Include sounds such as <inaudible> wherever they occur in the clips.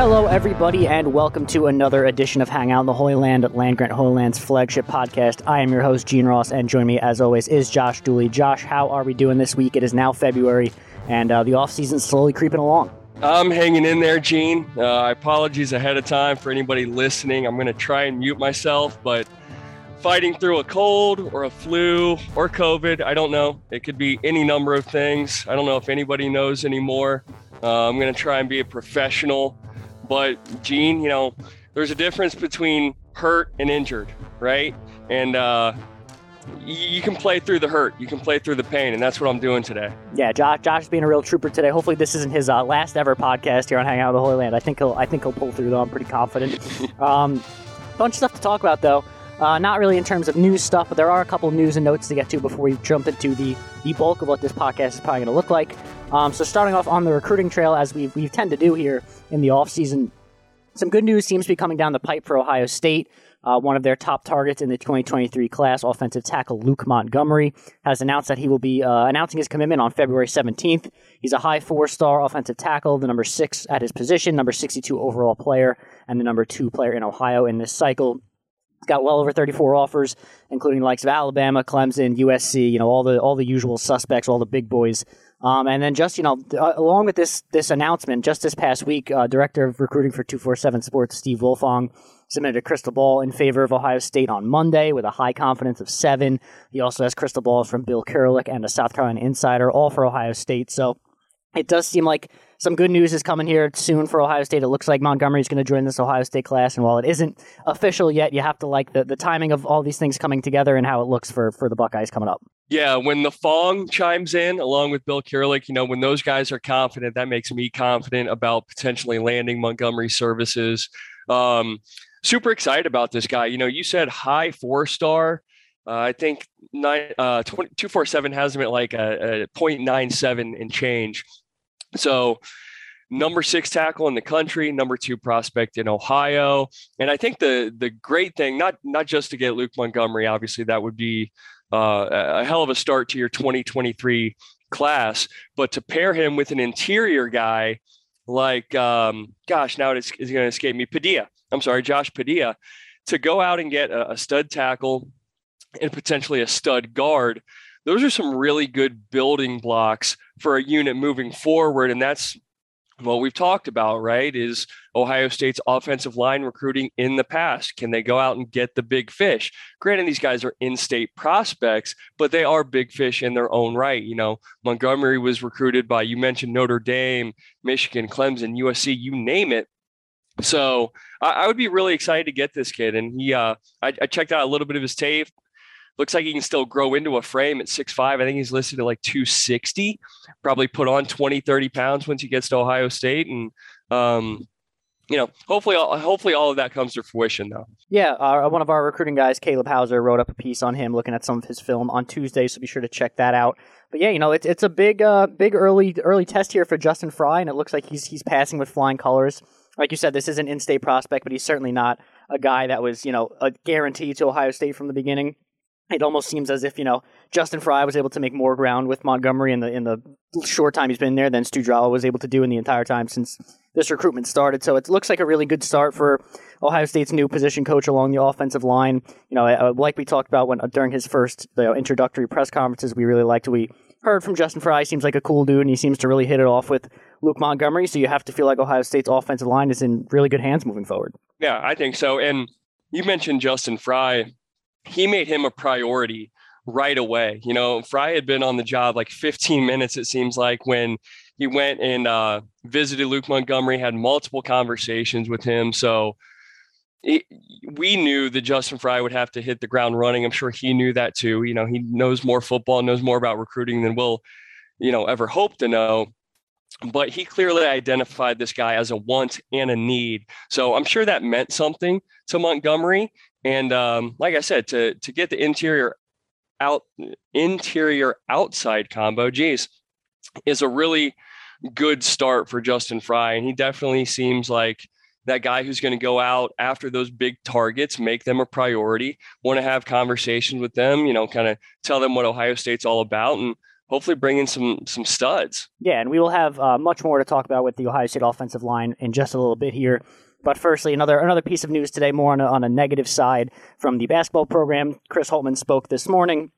Hello, everybody, and welcome to another edition of Hangout in the Holy Land, Land Grant Holy Land's flagship podcast. I am your host, Gene Ross, and join me, as always, is Josh Dooley. Josh, how are we doing this week? It is now February, and uh, the off season's slowly creeping along. I'm hanging in there, Gene. Uh, apologies ahead of time for anybody listening. I'm going to try and mute myself, but fighting through a cold or a flu or COVID, I don't know. It could be any number of things. I don't know if anybody knows anymore. Uh, I'm going to try and be a professional. But, Gene, you know, there's a difference between hurt and injured, right? And uh, you can play through the hurt, you can play through the pain, and that's what I'm doing today. Yeah, Josh, Josh is being a real trooper today. Hopefully, this isn't his uh, last ever podcast here on Hangout in the Holy Land. I think he'll, I think he'll pull through though. I'm pretty confident. <laughs> um, bunch of stuff to talk about though. Uh, not really in terms of news stuff, but there are a couple news and notes to get to before we jump into the, the bulk of what this podcast is probably going to look like. Um, so, starting off on the recruiting trail, as we, we tend to do here in the off season, some good news seems to be coming down the pipe for Ohio State. Uh, one of their top targets in the 2023 class, offensive tackle Luke Montgomery, has announced that he will be uh, announcing his commitment on February 17th. He's a high four star offensive tackle, the number six at his position, number 62 overall player, and the number two player in Ohio in this cycle He's got well over 34 offers, including likes of Alabama, Clemson, USC, you know, all the all the usual suspects, all the big boys. Um, and then just you know, uh, along with this this announcement, just this past week, uh, director of recruiting for 247 Sports, Steve Wiltfong, submitted a crystal ball in favor of Ohio State on Monday with a high confidence of seven. He also has crystal balls from Bill Kurelic and a South Carolina insider, all for Ohio State. So it does seem like some good news is coming here soon for Ohio State. It looks like Montgomery is going to join this Ohio State class, and while it isn't official yet, you have to like the, the timing of all these things coming together and how it looks for for the Buckeyes coming up. Yeah, when the Fong chimes in along with Bill Kurelic, you know, when those guys are confident, that makes me confident about potentially landing Montgomery services. Um, super excited about this guy. You know, you said high four star. Uh, I think nine, uh, 20, 247 has him at like a, a 0.97 and change. So, number six tackle in the country, number two prospect in Ohio. And I think the the great thing, not not just to get Luke Montgomery, obviously that would be uh, a hell of a start to your 2023 class, but to pair him with an interior guy like, um, gosh, now it is, is going to escape me, Padilla. I'm sorry, Josh Padilla, to go out and get a, a stud tackle and potentially a stud guard. Those are some really good building blocks for a unit moving forward. And that's what we've talked about, right? Is Ohio State's offensive line recruiting in the past? Can they go out and get the big fish? Granted, these guys are in state prospects, but they are big fish in their own right. You know, Montgomery was recruited by, you mentioned Notre Dame, Michigan, Clemson, USC, you name it. So I, I would be really excited to get this kid. And he, uh, I, I checked out a little bit of his tape looks like he can still grow into a frame at 6'5. I think he's listed at like 260. Probably put on 20, 30 pounds once he gets to Ohio State. And um, you know, hopefully, hopefully, all of that comes to fruition, though. Yeah, uh, one of our recruiting guys, Caleb Hauser, wrote up a piece on him, looking at some of his film on Tuesday. So be sure to check that out. But yeah, you know, it's it's a big, uh, big early early test here for Justin Frye, and it looks like he's he's passing with flying colors. Like you said, this is an in-state prospect, but he's certainly not a guy that was, you know, a guarantee to Ohio State from the beginning. It almost seems as if you know Justin Frye was able to make more ground with Montgomery in the in the short time he's been there than Studrawa was able to do in the entire time since this recruitment started. So it looks like a really good start for Ohio State's new position coach along the offensive line. You know, uh, like we talked about when during his first you know, introductory press conferences, we really liked. We heard from Justin Frye. He seems like a cool dude, and he seems to really hit it off with Luke Montgomery. So you have to feel like Ohio State's offensive line is in really good hands moving forward. Yeah, I think so. And you mentioned Justin Frye. He made him a priority right away. You know, Frye had been on the job like 15 minutes, it seems like, when he went and uh, visited Luke Montgomery, had multiple conversations with him. So it, we knew that Justin Frye would have to hit the ground running. I'm sure he knew that too. You know, he knows more football, knows more about recruiting than we'll, you know, ever hope to know. But he clearly identified this guy as a want and a need. So I'm sure that meant something to Montgomery. And um, like I said, to to get the interior out interior outside combo, geez, is a really good start for Justin Frye. And he definitely seems like that guy who's going to go out after those big targets, make them a priority, want to have conversations with them, you know, kind of tell them what Ohio State's all about and hopefully bring in some some studs. Yeah, and we will have uh, much more to talk about with the Ohio State offensive line in just a little bit here. But firstly, another another piece of news today, more on a, on a negative side from the basketball program. Chris Holtmann spoke this morning,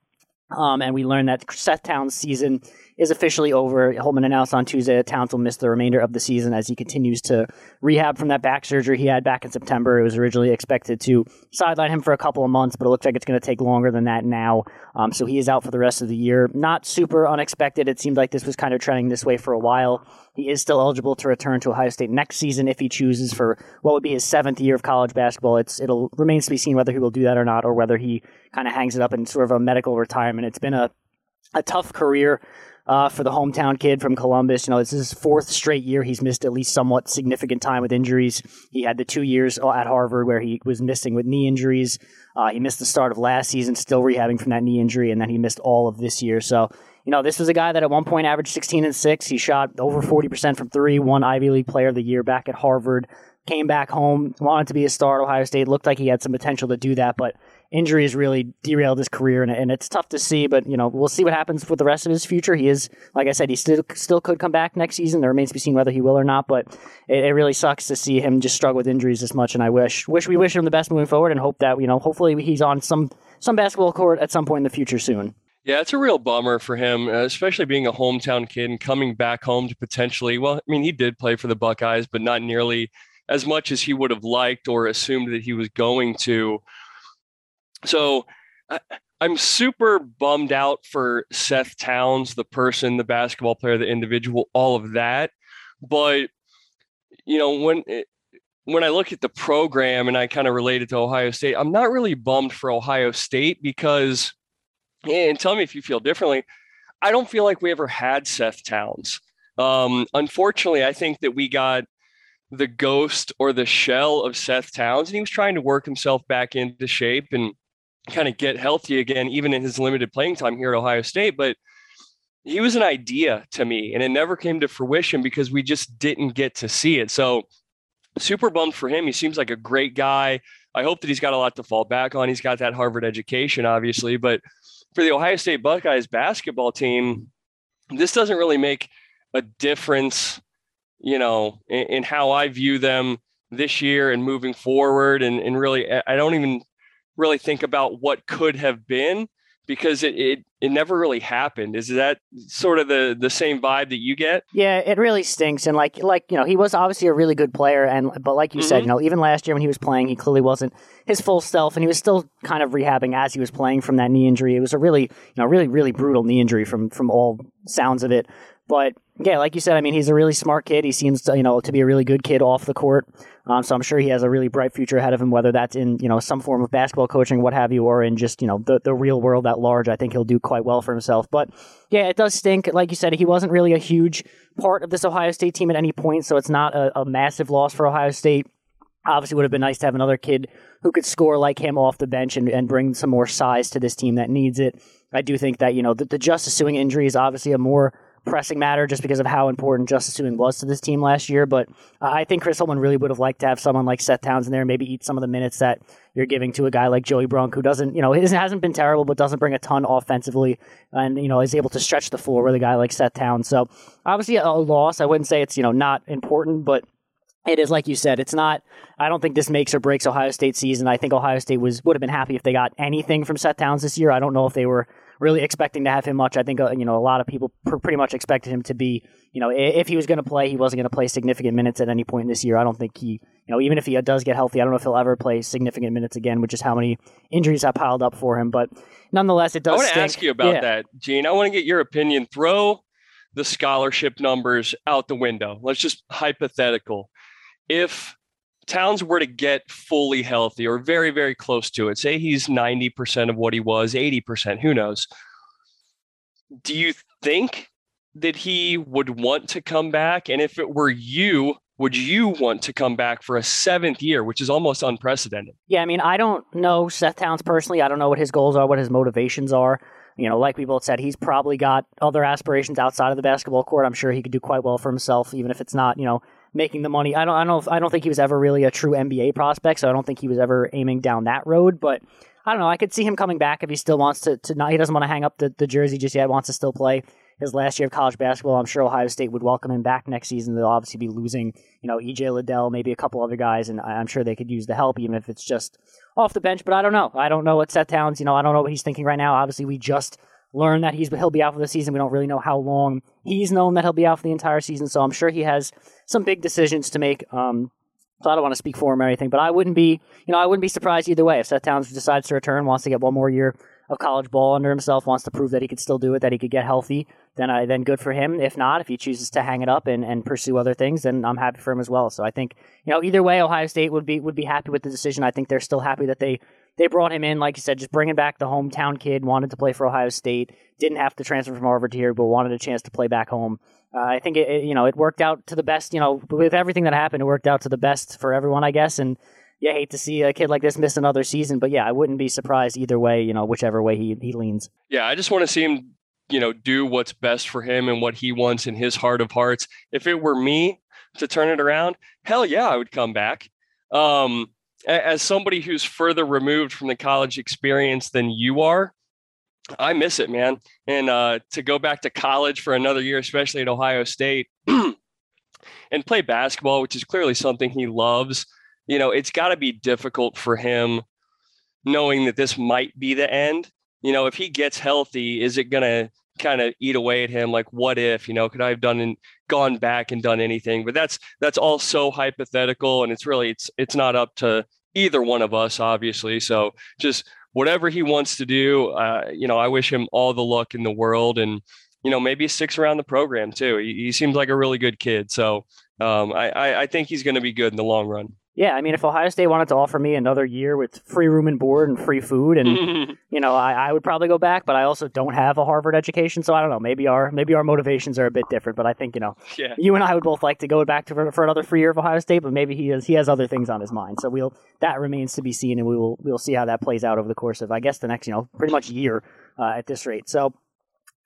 um, and we learned that Seth Towns' season is officially over. Holtmann announced on Tuesday that Towns will miss the remainder of the season as he continues to rehab from that back surgery he had back in September. It was originally expected to sideline him for a couple of months, but it looks like it's going to take longer than that now. Um, so he is out for the rest of the year. Not super unexpected. It seemed like this was kind of trending this way for a while. He is still eligible to return to Ohio State next season if he chooses for what would be his seventh year of college basketball. It's it'll remains to be seen whether he will do that or not, or whether he kind of hangs it up in sort of a medical retirement. It's been a a tough career uh, for the hometown kid from Columbus. You know, this is his fourth straight year he's missed at least somewhat significant time with injuries. He had the two years at Harvard where he was missing with knee injuries. Uh, he missed the start of last season, still rehabbing from that knee injury, and then he missed all of this year. So, you know, this was a guy that at one point averaged 16 and 6. He shot over 40% from three, won Ivy League Player of the Year back at Harvard, came back home, wanted to be a star at Ohio State, looked like he had some potential to do that, but injuries really derailed his career, and, and it's tough to see. But you know, we'll see what happens with the rest of his future. He is, like I said, he still still could come back next season. There remains to be seen whether he will or not. But it, it really sucks to see him just struggle with injuries this much. And I wish wish we wish him the best moving forward, and hope that you know, hopefully he's on some some basketball court at some point in the future soon. Yeah, it's a real bummer for him, uh, especially being a hometown kid and coming back home to potentially. Well, I mean, he did play for the Buckeyes, but not nearly as much as he would have liked or assumed that he was going to. So I'm super bummed out for Seth Towns, the person, the basketball player, the individual, all of that. But you know, when it, when I look at the program and I kind of relate it to Ohio State, I'm not really bummed for Ohio State because, and tell me if you feel differently. I don't feel like we ever had Seth Towns. Um, unfortunately, I think that we got the ghost or the shell of Seth Towns, and he was trying to work himself back into shape and kind of get healthy again, even in his limited playing time here at Ohio State. But he was an idea to me, and it never came to fruition because we just didn't get to see it. So, super bummed for him. He seems like a great guy. I hope that he's got a lot to fall back on. He's got that Harvard education, obviously, but for the Ohio State Buckeyes basketball team, this doesn't really make a difference, you know, in, in how I view them this year and moving forward. And, and really, I don't even really think about what could have been because it, it it never really happened. Is that sort of the the same vibe that you get? Yeah, it really stinks. And like like you know, he was obviously a really good player, and but like you mm-hmm. said, you know, even last year when he was playing, he clearly wasn't his full self, and he was still kind of rehabbing as he was playing from that knee injury. It was a really you know really really brutal knee injury from from all sounds of it. But yeah, like you said, I mean, he's a really smart kid. He seems to, you know, to be a really good kid off the court. Um, so I'm sure he has a really bright future ahead of him, whether that's in, you know, some form of basketball coaching, what have you, or in just, you know, the, the real world at large. I think he'll do quite well for himself. But yeah, it does stink. Like you said, he wasn't really a huge part of this Ohio State team at any point. So it's not a, a massive loss for Ohio State. Obviously, would have been nice to have another kid who could score like him off the bench and, and bring some more size to this team that needs it. I do think that, you know, the, the Justice Sueing injury is obviously a more pressing matter just because of how important Justice Sueing was to this team last year. But uh, I think Chris Holtmann really would have liked to have someone like Seth Townsend there, maybe eat some of the minutes that you're giving to a guy like Joey Brunk, who doesn't, you know, hasn't been terrible, but doesn't bring a ton offensively, and you know is able to stretch the floor with a guy like Seth Towns. So obviously a loss. I wouldn't say it's you know not important, but it is like you said. It's not. I don't think this makes or breaks Ohio State season. I think Ohio State was would have been happy if they got anything from Seth Towns this year. I don't know if they were really expecting to have him much. I think uh, you know a lot of people pr- pretty much expected him to be. You know, if he was going to play, he wasn't going to play significant minutes at any point this year. I don't think he. You know, even if he does get healthy, I don't know if he'll ever play significant minutes again, which is how many injuries have piled up for him. But nonetheless, it does. I want to ask you about yeah. that, Gene. I want to get your opinion. Throw the scholarship numbers out the window. Let's just hypothetical. If Towns were to get fully healthy or very, very close to it, say he's 90% of what he was, 80%, who knows? Do you think that he would want to come back? And if it were you, would you want to come back for a seventh year, which is almost unprecedented? Yeah, I mean, I don't know Seth Towns personally. I don't know what his goals are, what his motivations are. You know, like we both said, he's probably got other aspirations outside of the basketball court. I'm sure he could do quite well for himself, even if it's not, you know, making the money. I don't, I don't, I don't think he was ever really a true NBA prospect, so I don't think he was ever aiming down that road. But I don't know. I could see him coming back if he still wants to. to not, he doesn't want to hang up the, the jersey just yet. Wants to still play his last year of college basketball. I'm sure Ohio State would welcome him back next season. They'll obviously be losing, you know, EJ Liddell, maybe a couple other guys, and I'm sure they could use the help, even if it's just off the bench. But I don't know. I don't know what Seth Towns. You know, I don't know what he's thinking right now. Obviously, we just learned that he's he'll be out for the season. We don't really know how long he's known that he'll be out for the entire season. So I'm sure he has some big decisions to make. Um, so I don't want to speak for him or anything, but I wouldn't be, you know, I wouldn't be surprised either way if Seth Towns decides to return, wants to get one more year of college ball under himself, wants to prove that he could still do it, that he could get healthy. Then I then good for him. If not, if he chooses to hang it up and, and pursue other things, then I'm happy for him as well. So I think, you know, either way, Ohio State would be would be happy with the decision. I think they're still happy that they they brought him in, like you said, just bringing back the hometown kid, wanted to play for Ohio State, didn't have to transfer from Harvard to here, but wanted a chance to play back home. Uh, I think it, it, you know, it worked out to the best. You know, with everything that happened, it worked out to the best for everyone, I guess. And yeah, hate to see a kid like this miss another season, but yeah, I wouldn't be surprised either way. You know, whichever way he he leans. Yeah, I just want to see him, you know, do what's best for him and what he wants in his heart of hearts. If it were me to turn it around, hell yeah, I would come back. Um, as somebody who's further removed from the college experience than you are, I miss it, man. And uh, to go back to college for another year, especially at Ohio State, <clears throat> and play basketball, which is clearly something he loves, you know, it's got to be difficult for him knowing that this might be the end. You know, if he gets healthy, is it going to kind of eat away at him like what if you know could i have done and gone back and done anything? But that's that's all so hypothetical and it's really it's it's not up to either one of us obviously so just whatever he wants to do uh, you know i wish him all the luck in the world and you know maybe sticks around the program too. He, he seems like a really good kid so um, I, I i think he's going to be good in the long run yeah, I mean, if Ohio State wanted to offer me another year with free room and board and free food, and <laughs> you know, I, I, would probably go back. But I also don't have a Harvard education, so I don't know. Maybe our maybe our motivations are a bit different. But I think you know, <laughs> yeah. you and I would both like to go back to for, for another free year of Ohio State. But maybe he has he has other things on his mind. So we'll that remains to be seen, and we will we'll see how that plays out over the course of I guess the next you know pretty much year uh, at this rate. So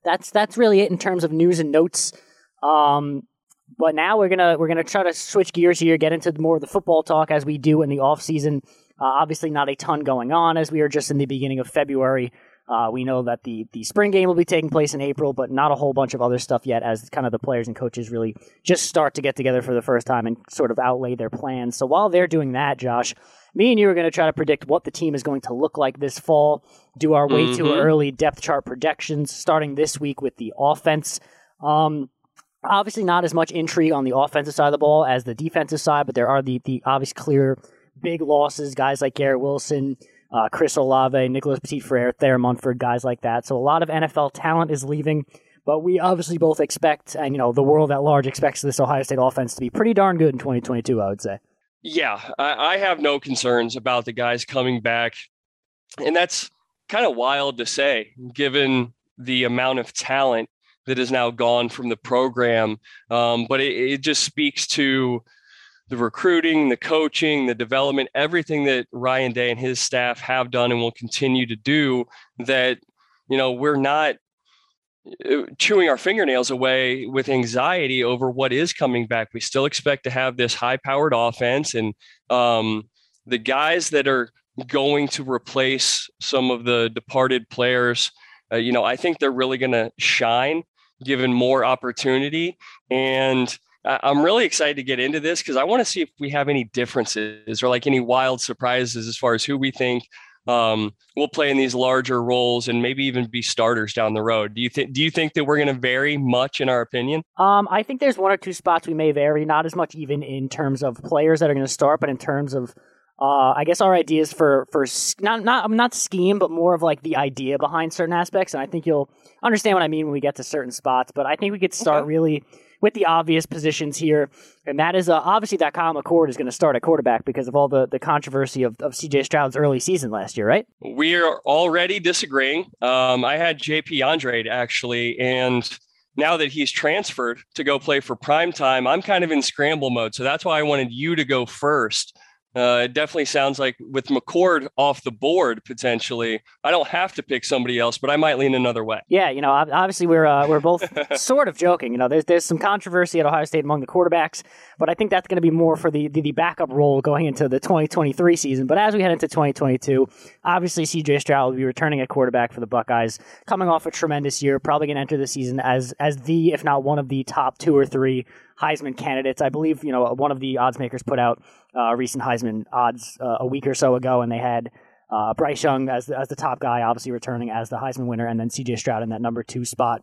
that's that's really it in terms of news and notes. Um, but now we're gonna we're gonna try to switch gears here, get into more of the football talk as we do in the off season. Uh, obviously, not a ton going on as we are just in the beginning of February. Uh, we know that the the spring game will be taking place in April, but not a whole bunch of other stuff yet. As kind of the players and coaches really just start to get together for the first time and sort of outlay their plans. So while they're doing that, Josh, me and you are going to try to predict what the team is going to look like this fall. Do our way Mhm. too early depth chart projections, starting this week with the offense. Um, obviously not as much intrigue on the offensive side of the ball as the defensive side, but there are the the obvious clear big losses. Guys like Garrett Wilson, uh, Chris Olave, Nicholas Petit Frere, Thayer Munford, guys like that. So a lot of NFL talent is leaving. But we obviously both expect, and you know, the world at large expects this Ohio State offense to be pretty darn good in 2022. I would say. Yeah, I, I have no concerns about the guys coming back, and that's kind of wild to say, given the amount of talent that is now gone from the program. Um, but it, it just speaks to the recruiting, the coaching, the development, everything that Ryan Day and his staff have done and will continue to do that, you know, we're not uh, chewing our fingernails away with anxiety over what is coming back. We still expect to have this high powered offense and um, the guys that are going to replace some of the departed players. Uh, you know, I think they're really going to shine given more opportunity. And I'm really excited to get into this because I want to see if we have any differences or like any wild surprises as far as who we think um, will play in these larger roles and maybe even be starters down the road. Do you think? Do you think that we're going to vary much in our opinion? Um, I think there's one or two spots we may vary, not as much even in terms of players that are going to start, but in terms of uh, I guess our ideas for for not not not scheme, but more of like the idea behind certain aspects. And I think you'll understand what I mean when we get to certain spots. But I think we could start okay. really with the obvious positions here, and that is uh, obviously that Kyle McCord is going to start at quarterback because of all the, the controversy of, of CJ Stroud's early season last year, right? We are already disagreeing. Um, I had JP Andrade actually, and now that he's transferred to go play for prime time, I'm kind of in scramble mode. So that's why I wanted you to go first uh, it definitely sounds like with McCord off the board potentially, I don't have to pick somebody else, but I might lean another way. Yeah, you know, obviously we're uh, we're both <laughs> sort of joking. You know, there's there's some controversy at Ohio State among the quarterbacks, but I think that's going to be more for the, the, the backup role going into the 2023 season. But as we head into 2022, obviously C.J. Stroud will be returning at quarterback for the Buckeyes, coming off a tremendous year, probably going to enter the season as as the if not one of the top two or three Heisman candidates. I believe you know one of the odds makers put out uh, recent Heisman odds uh, a week or so ago, and they had uh, Bryce Young as the, as the top guy, obviously returning as the Heisman winner, and then C.J. Stroud in that number two spot.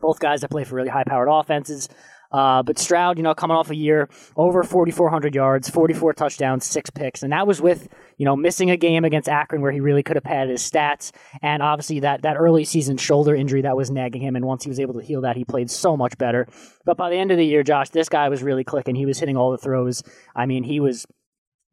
Both guys that play for really high powered offenses. Uh, but Stroud, you know, coming off a year over 4,400 yards, 44 touchdowns, six picks, and that was with you know missing a game against Akron where he really could have padded his stats, and obviously that that early season shoulder injury that was nagging him. And once he was able to heal that, he played so much better. But by the end of the year, Josh, this guy was really clicking. He was hitting all the throws. I mean, he was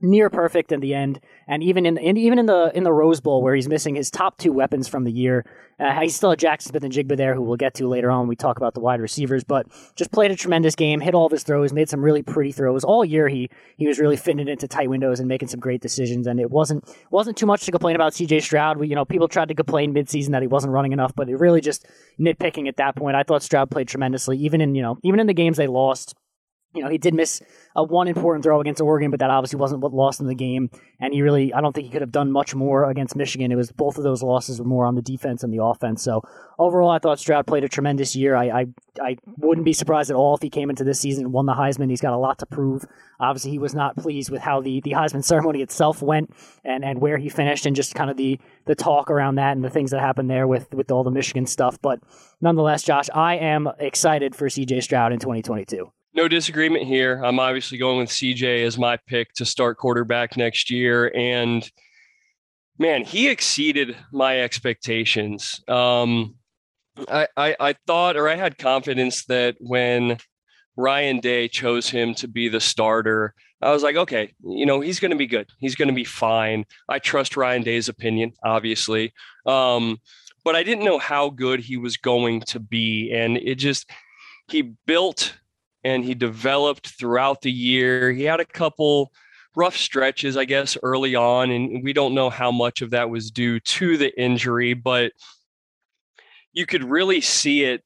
near perfect in the end, and even in, even in the in the Rose Bowl where he's missing his top two weapons from the year, uh, he's still a Jaxon Smith-Njigba there, who we'll get to later on when we talk about the wide receivers. But just played a tremendous game, hit all of his throws, made some really pretty throws all year. He he was really fitting it into tight windows and making some great decisions, and it wasn't wasn't too much to complain about. C.J. Stroud, we, you know, people tried to complain midseason that he wasn't running enough, but it really just nitpicking at that point. I thought Stroud played tremendously, even in you know even in the games they lost you know, he did miss a one important throw against Oregon, but that obviously wasn't what lost him the game. And he really, I don't think he could have done much more against Michigan. It was both of those losses were more on the defense and the offense. So overall, I thought Stroud played a tremendous year. I, I, I wouldn't be surprised at all if he came into this season and won the Heisman. He's got a lot to prove. Obviously, he was not pleased with how the, the Heisman <laughs> ceremony itself went and, and where he finished and just kind of the, the talk around that and the things that happened there with, with all the Michigan stuff. But nonetheless, Josh, I am excited for CJ Stroud in 2022 no disagreement here. I'm obviously going with CJ as my pick to start quarterback next year. And man, he exceeded my expectations. Um, I, I, I thought, or I had confidence that when Ryan Day chose him to be the starter, I was like, okay, you know, he's going to be good. He's going to be fine. I trust Ryan Day's opinion, obviously. Um, but I didn't know how good he was going to be. And it just, he built and he developed throughout the year. He had a couple rough stretches, I guess, early on, and we don't know how much of that was due to the injury, but you could really see it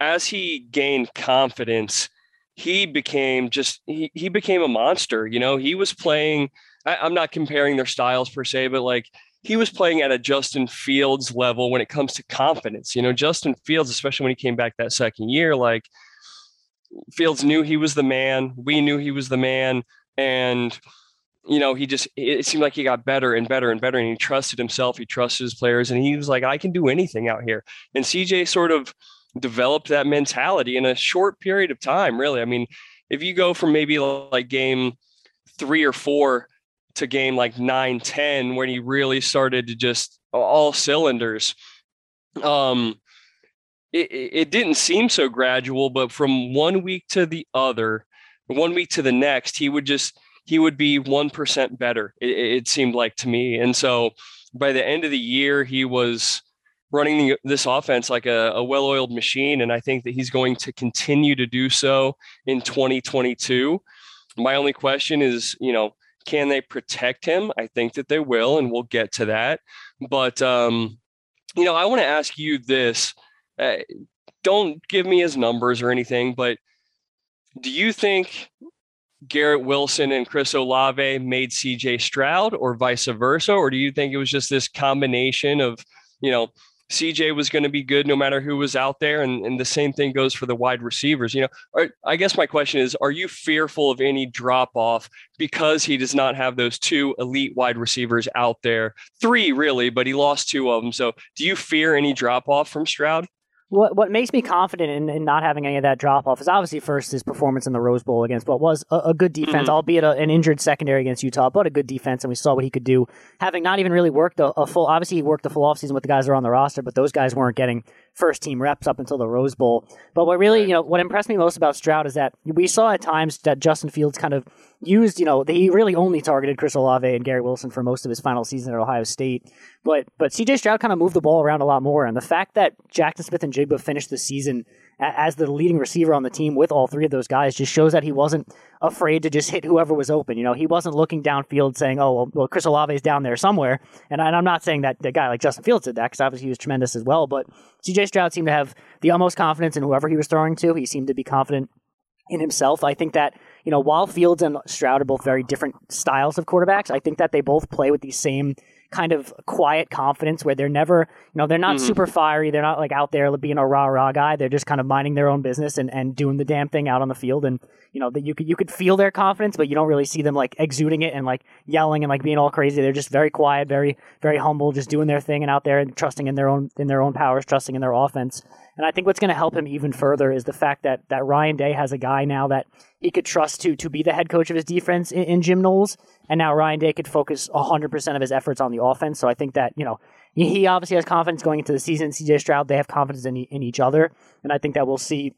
as he gained confidence. He became just he, he became a monster. You know, he was playing. I, I'm not comparing their styles per se, but like he was playing at a Justin Fields level when it comes to confidence. You know, Justin Fields, especially when he came back that second year, like Fields knew he was the man. We knew he was the man. And, you know, he just, it seemed like he got better and better and better. And he trusted himself. He trusted his players. And he was like, I can do anything out here. And CJ sort of developed that mentality in a short period of time, really. I mean, if you go from maybe like game three or four to game like nine, 10, when he really started to just all cylinders, um, it, it didn't seem so gradual, but from one week to the other, one week to the next, he would just he would be one percent better. It, it, seemed like to me, and so by the end of the year, he was running this offense like a, a well-oiled machine, and I think that he's going to continue to do so in 2022. My only question is, you know, can they protect him? I think that they will, and we'll get to that. But um, you know, I want to ask you this. Uh, don't give me his numbers or anything, but do you think Garrett Wilson and Chris Olave made CJ Stroud or vice versa? Or do you think it was just this combination of, you know, CJ was going to be good no matter who was out there. And, and the same thing goes for the wide receivers. You know, I guess my question is Are you fearful of any drop off because he does not have those two elite wide receivers out there? Three, really, but he lost two of them. So do you fear any drop off from Stroud? What what makes me confident in, in not having any of that drop off is obviously first his performance in the Rose Bowl against what was a, a good defense, mm-hmm. albeit a, an injured secondary against Utah, but a good defense, and we saw what he could do. Having not even really worked a, a full, obviously he worked the full offseason with the guys that are on the roster, but those guys weren't getting first team reps up until the Rose Bowl. But what really, you know, what impressed me most about Stroud is that we saw at times that Justin Fields kind of used, you know, he really only targeted Chris Olave and Gary Wilson for most of his final season at Ohio State. But but CJ Stroud kind of moved the ball around a lot more. And the fact that Jaxon Smith-Njigba finished the season as the leading receiver on the team with all three of those guys just shows that he wasn't afraid to just hit whoever was open. You know, he wasn't looking downfield saying, "Oh, well, well Chris Olave's down there somewhere." And, I, am not saying that the guy like Justin Fields did that because obviously he was tremendous as well. But C.J. Stroud seemed to have the utmost confidence in whoever he was throwing to. He seemed to be confident in himself. I think that you know, while Fields and Stroud are both very different styles of quarterbacks, I think that they both play with the same kind of quiet confidence where they're never, you know, they're not mm-hmm. super fiery. They're not like out there being a rah rah guy. They're just kind of minding their own business and, and doing the damn thing out on the field. And, you know, that you could, you could feel their confidence, but you don't really see them like exuding it and like yelling and like being all crazy. They're just very quiet, very, very humble, just doing their thing and out there and trusting in their own, in their own powers, trusting in their offense. And I think what's going to help him even further is the fact that that Ryan Day has a guy now that he could trust to to be the head coach of his defense in, in Jim Knowles, and now Ryan Day could focus 100% of his efforts on the offense. So I think that you know he obviously has confidence going into the season. CJ Stroud, they have confidence in, in each other, and I think that we'll see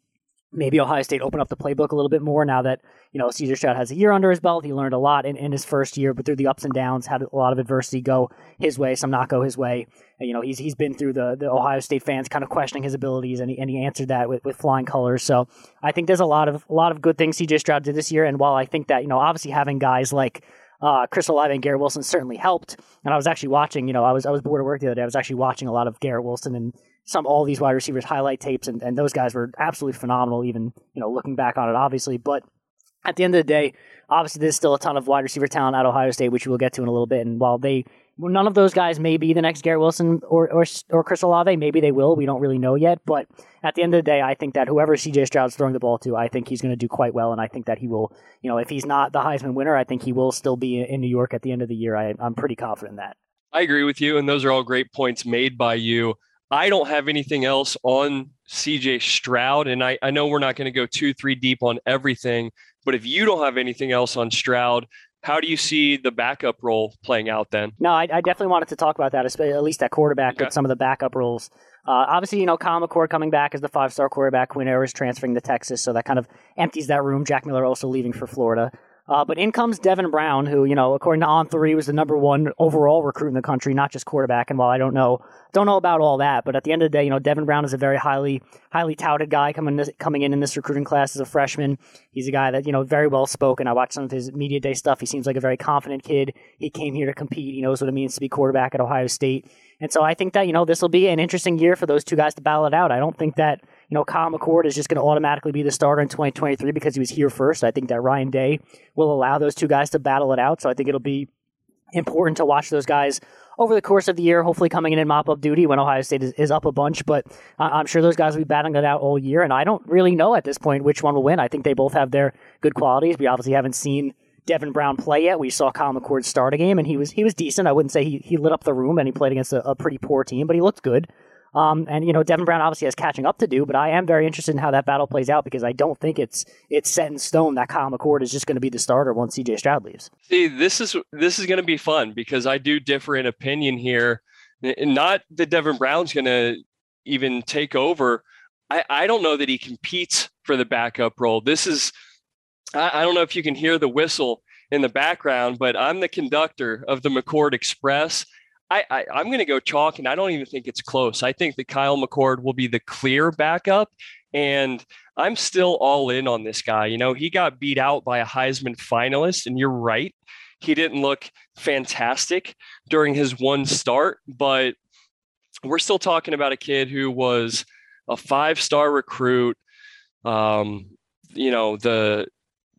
maybe Ohio State open up the playbook a little bit more now that, you know, CJ Stroud has a year under his belt. He learned a lot in, in his first year, but through the ups and downs, had a lot of adversity go his way, some not go his way. And, you know, he's he's been through the, the Ohio State fans kind of questioning his abilities, and he, and he answered that with, with flying colors. So I think there's a lot of a lot of good things CJ Stroud did this year. And while I think that, you know, obviously having guys like uh, Chris Olave and Garrett Wilson certainly helped. And I was actually watching, you know, I was I was bored of work the other day. I was actually watching a lot of Garrett Wilson and some all these wide receivers highlight tapes, and, and those guys were absolutely phenomenal. Even you know looking back on it, obviously, but at the end of the day, obviously there's still a ton of wide receiver talent at Ohio State, which we'll get to in a little bit. And while they none of those guys may be the next Garrett Wilson or, or, or Chris Olave. Maybe they will. We don't really know yet. But at the end of the day, I think that whoever CJ Stroud's throwing the ball to, I think he's going to do quite well. And I think that he will, you know, if he's not the Heisman winner, I think he will still be in New York at the end of the year. I, I'm pretty confident in that. I agree with you. And those are all great points made by you. I don't have anything else on CJ Stroud. And I, I know we're not going to go two, three deep on everything. But if you don't have anything else on Stroud, how do you see the backup role playing out then? No, I, I definitely wanted to talk about that, at least at quarterback okay. with some of the backup roles. Uh, obviously, you know, McCord coming back as the five star quarterback. Quinn Ewers transferring to Texas, so that kind of empties that room. Jack Miller also leaving for Florida. Uh, but in comes Devin Brown, who, you know, according to On3, was the number one overall recruit in the country, not just quarterback. And while I don't know, don't know about all that, but at the end of the day, you know, Devin Brown is a very highly, highly touted guy coming this, coming in in this recruiting class as a freshman. He's a guy that you know very well spoken. I watched some of his media day stuff. He seems like a very confident kid. He came here to compete. He knows what it means to be quarterback at Ohio State. And so I think that you know this will be an interesting year for those two guys to battle it out. I don't think that you know, Kyle McCord is just going to automatically be the starter in 2023 because he was here first. I think that Ryan Day will allow those two guys to battle it out. So I think it'll be important to watch those guys over the course of the year, hopefully coming in in mop up duty when Ohio State is, is up a bunch. But I'm sure those guys will be battling it out all year. And I don't really know at this point which one will win. I think they both have their good qualities. We obviously haven't seen Devin Brown play yet. We saw Kyle McCord start a game, and he was he was decent. I wouldn't say he, he lit up the room, and he played against a, a pretty poor team, but he looked good. Um, and you know, Devin Brown obviously has catching up to do, but I am very interested in how that battle plays out because I don't think it's it's set in stone that Kyle McCord is just going to be the starter once CJ Stroud leaves. See, this is this is going to be fun because I do differ in opinion here. Not that Devin Brown's going to even take over. I, I don't know that he competes for the backup role. This is, I, I don't know if you can hear the whistle in the background, but I'm the conductor of the McCord Express. I, I am going to go chalk, and I don't even think it's close. I think that Kyle McCord will be the clear backup, and I'm still all in on this guy. You know, he got beat out by a Heisman finalist, and you're right, he didn't look fantastic during his one start, but we're still talking about a kid who was a five-star recruit. Um, you know the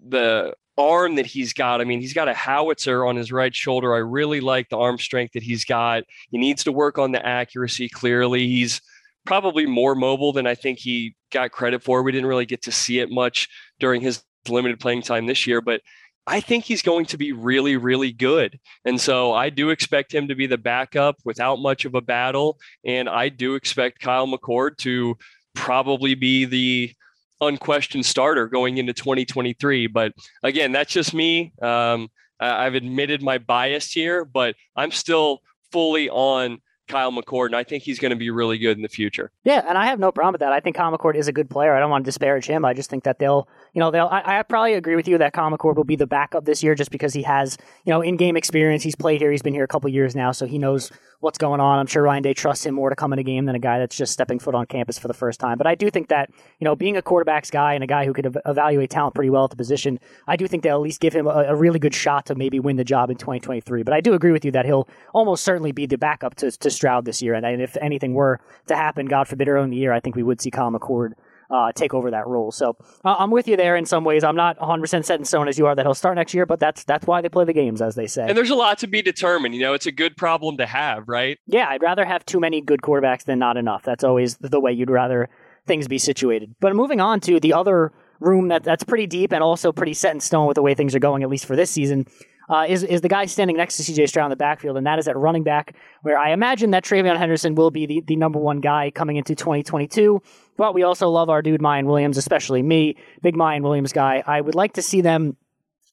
the arm that he's got. I mean, he's got a howitzer on his right shoulder. I really like the arm strength that he's got. He needs to work on the accuracy. Clearly, he's probably more mobile than I think he got credit for. We didn't really get to see it much during his limited playing time this year, but I think he's going to be really, really good. And so I do expect him to be the backup without much of a battle. And I do expect Kyle McCord to probably be the unquestioned starter going into 2023. But again, that's just me. Um, I've admitted my bias here, but I'm still fully on Kyle McCord, and I think he's going to be really good in the future. Yeah, and I have no problem with that. I think Kyle McCord is a good player. I don't want to disparage him. I just think that they'll you know, they'll. I, I, probably agree with you that Kyle McCord will be the backup this year, just because he has, you know, in-game experience. He's played here. He's been here a couple years now, so he knows what's going on. I'm sure Ryan Day trusts him more to come in a game than a guy that's just stepping foot on campus for the first time. But I do think that, you know, being a quarterbacks guy and a guy who could evaluate talent pretty well at the position, I do think they'll at least give him a, a, really good shot to maybe win the job in 2023. But I do agree with you that he'll almost certainly be the backup to, to Stroud this year. And, and if anything were to happen, God forbid, early in the year, I think we would see Kyle McCord uh, take over that role. So uh, I'm with you there in some ways. I'm not 100% set in stone as you are that he'll start next year, but that's that's why they play the games, as they say. And there's a lot to be determined. You know, it's a good problem to have, right? Yeah, I'd rather have too many good quarterbacks than not enough. That's always the way you'd rather things be situated. But moving on to the other room that that's pretty deep and also pretty set in stone with the way things are going, at least for this season uh, is is the guy standing next to CJ Stroud in the backfield, and that is at running back, where I imagine that TreVeyon Henderson will be the, the number one guy coming into 2022. But we also love our dude Miyan Williams, especially me, big Miyan Williams guy. I would like to see them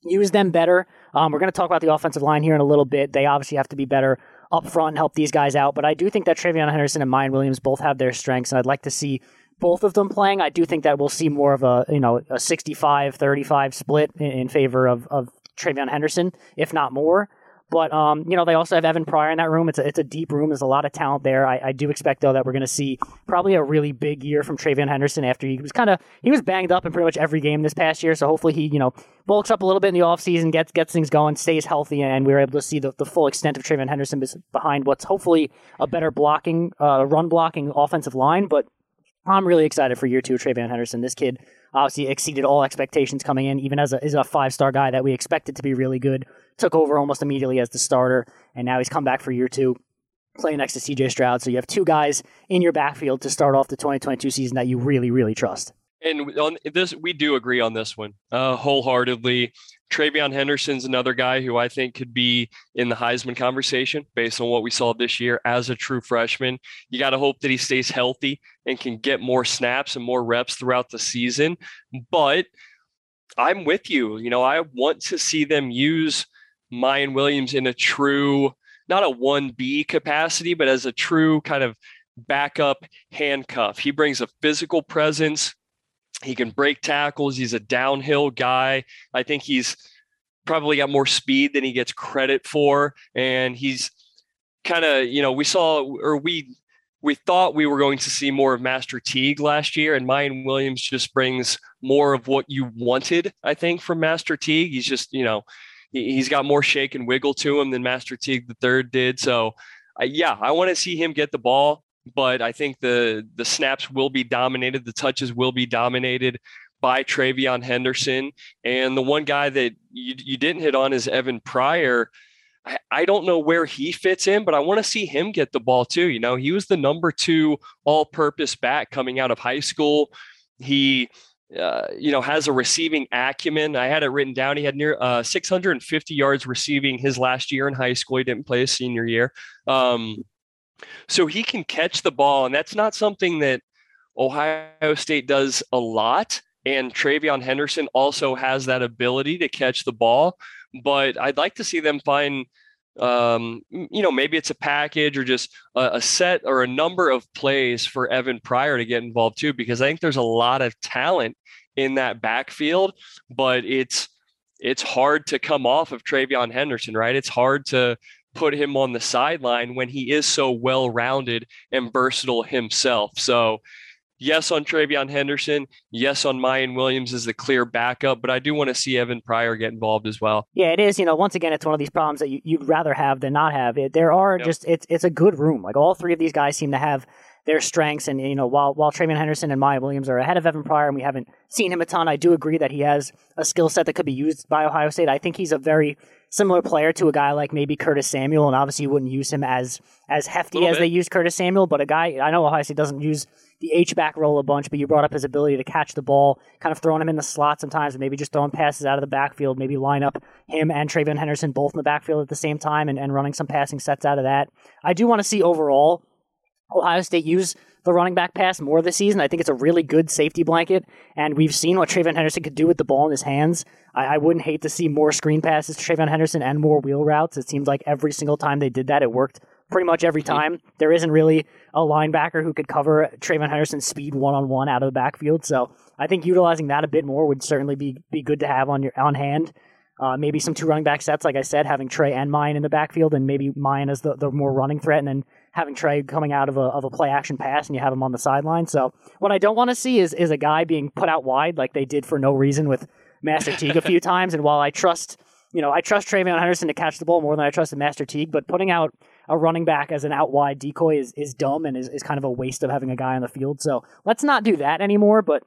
use them better. Um, we're going to talk about the offensive line here in a little bit. They obviously have to be better up front and help these guys out. But I do think that TreVeyon Henderson and Miyan Williams both have their strengths, and I'd like to see both of them playing. I do think that we'll see more of a you know a 65-35 split in, in favor of, of TreVeyon Henderson, if not more. But um, you know, they also have Evan Pryor in that room. It's a it's a deep room. There's a lot of talent there. I, I do expect though that we're going to see probably a really big year from TreVeyon Henderson after he was kind of he was banged up in pretty much every game this past year. So hopefully he you know bulks up a little bit in the offseason, gets gets things going, stays healthy, and we are able to see the, the full extent of TreVeyon Henderson behind what's hopefully a better blocking, uh, run blocking offensive line. But I'm really excited for year two of TreVeyon Henderson. This kid obviously exceeded all expectations coming in, even as a, as a five star guy that we expected to be really good. Took over almost immediately as the starter, and now he's come back for year two, playing next to CJ Stroud. So you have two guys in your backfield to start off the 2022 season that you really, really trust. And on this, we do agree on this one uh, wholeheartedly. TreVeyon Henderson's another guy who I think could be in the Heisman conversation based on what we saw this year as a true freshman. You got to hope that he stays healthy and can get more snaps and more reps throughout the season. But I'm with you. You know, I want to see them use Miyan Williams in a true, not a 1B capacity, but as a true kind of backup handcuff. He brings a physical presence he can break tackles. He's a downhill guy. I think he's probably got more speed than he gets credit for. And he's kind of, you know, we saw or we we thought we were going to see more of Master Teague last year, and Miyan Williams just brings more of what you wanted, I think, from Master Teague. He's just, you know, he, has got more shake and wiggle to him than Master Teague the third did. So, uh, yeah, I want to see him get the ball but I think the the snaps will be dominated, the touches will be dominated by TreVeyon Henderson. And the one guy that you, you didn't hit on is Evan Pryor. I, I don't know where he fits in, but I want to see him get the ball too. You know, he was the number two all purpose back coming out of high school. He uh, you know, has a receiving acumen. I had it written down. He had near uh, 650 yards receiving his last year in high school. He didn't play his senior year. Um, so he can catch the ball, and that's not something that Ohio State does a lot. And TreVeyon Henderson also has that ability to catch the ball. But I'd like to see them find um, you know, maybe it's a package or just a, a, set or a number of plays for Evan Pryor to get involved too, because I think there's a lot of talent in that backfield, but it's it's hard to come off of TreVeyon Henderson, right? It's hard to put him on the sideline when he is so well rounded and versatile himself. So yes on TreVeyon Henderson, yes on Miyan Williams as the clear backup, but I do want to see Evan Pryor get involved as well. Yeah, it is. You know, once again, it's one of these problems that you, would rather have than not have. It, there are yep. just it's it's a good room. Like all three of these guys seem to have their strengths, and you know, while while TreVeyon Henderson and Miyan Williams are ahead of Evan Pryor, and we haven't seen him a ton, I do agree that he has a skill set that could be used by Ohio State. I think he's a very similar player to a guy like maybe Curtis Samuel, and obviously you wouldn't use him as as hefty as bit. they use Curtis Samuel, but a guy I know Ohio State doesn't use the H back role a bunch, but you brought up his ability to catch the ball, kind of throwing him in the slot sometimes, and maybe just throwing passes out of the backfield, maybe line up him and TreVeyon Henderson both in the backfield at the same time and, and running some passing sets out of that. I do want to see overall Ohio State use the running back pass more this season. I think it's a really good safety blanket, and we've seen what TreVeyon Henderson could do with the ball in his hands. I, I wouldn't hate to see more screen passes to TreVeyon Henderson and more wheel routes. It seems like every single time they did that, it worked pretty much every mm-hmm. time. There isn't really a linebacker who could cover TreVeyon Henderson's speed one on one out of the backfield. So I think utilizing that a bit more would certainly be be good to have on your on hand. Uh, maybe some two running back sets, like I said, having Trey and Miyan in the backfield, and maybe Miyan as the, the more running threat, and then having Trey coming out of a, of a play action pass, and you have him on the sideline. So what I don't want to see is is a guy being put out wide like they did for no reason with Master Teague a few <laughs> times. And while I trust, you know, I trust TreVeyon Henderson to catch the ball more than I trust Master Teague, but putting out a running back as an out wide decoy is, is dumb and is, is kind of a waste of having a guy on the field. So let's not do that anymore. But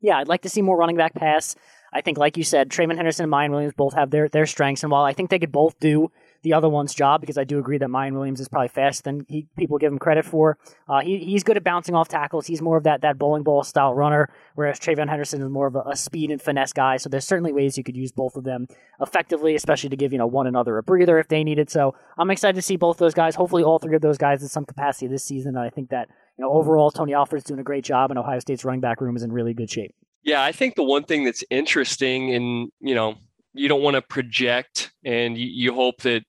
yeah, I'd like to see more running back pass. I think, like you said, TreVeyon Henderson and Miyan Williams both have their, their strengths. And while I think they could both do the other one's job because I do agree that Miyan Williams is probably faster than he, people give him credit for. Uh, he, he's good at bouncing off tackles. He's more of that, that bowling ball style runner, whereas TreVeyon Henderson is more of a, a, speed and finesse guy. So there's certainly ways you could use both of them effectively, especially to give you know one another a breather if they need it. So I'm excited to see both of those guys. Hopefully, all three of those guys in some capacity this season. And I think that you know overall Tony Alford's doing a great job, and Ohio State's running back room is in really good shape. Yeah, I think the one thing that's interesting, and you know, you don't want to project, and you, you hope that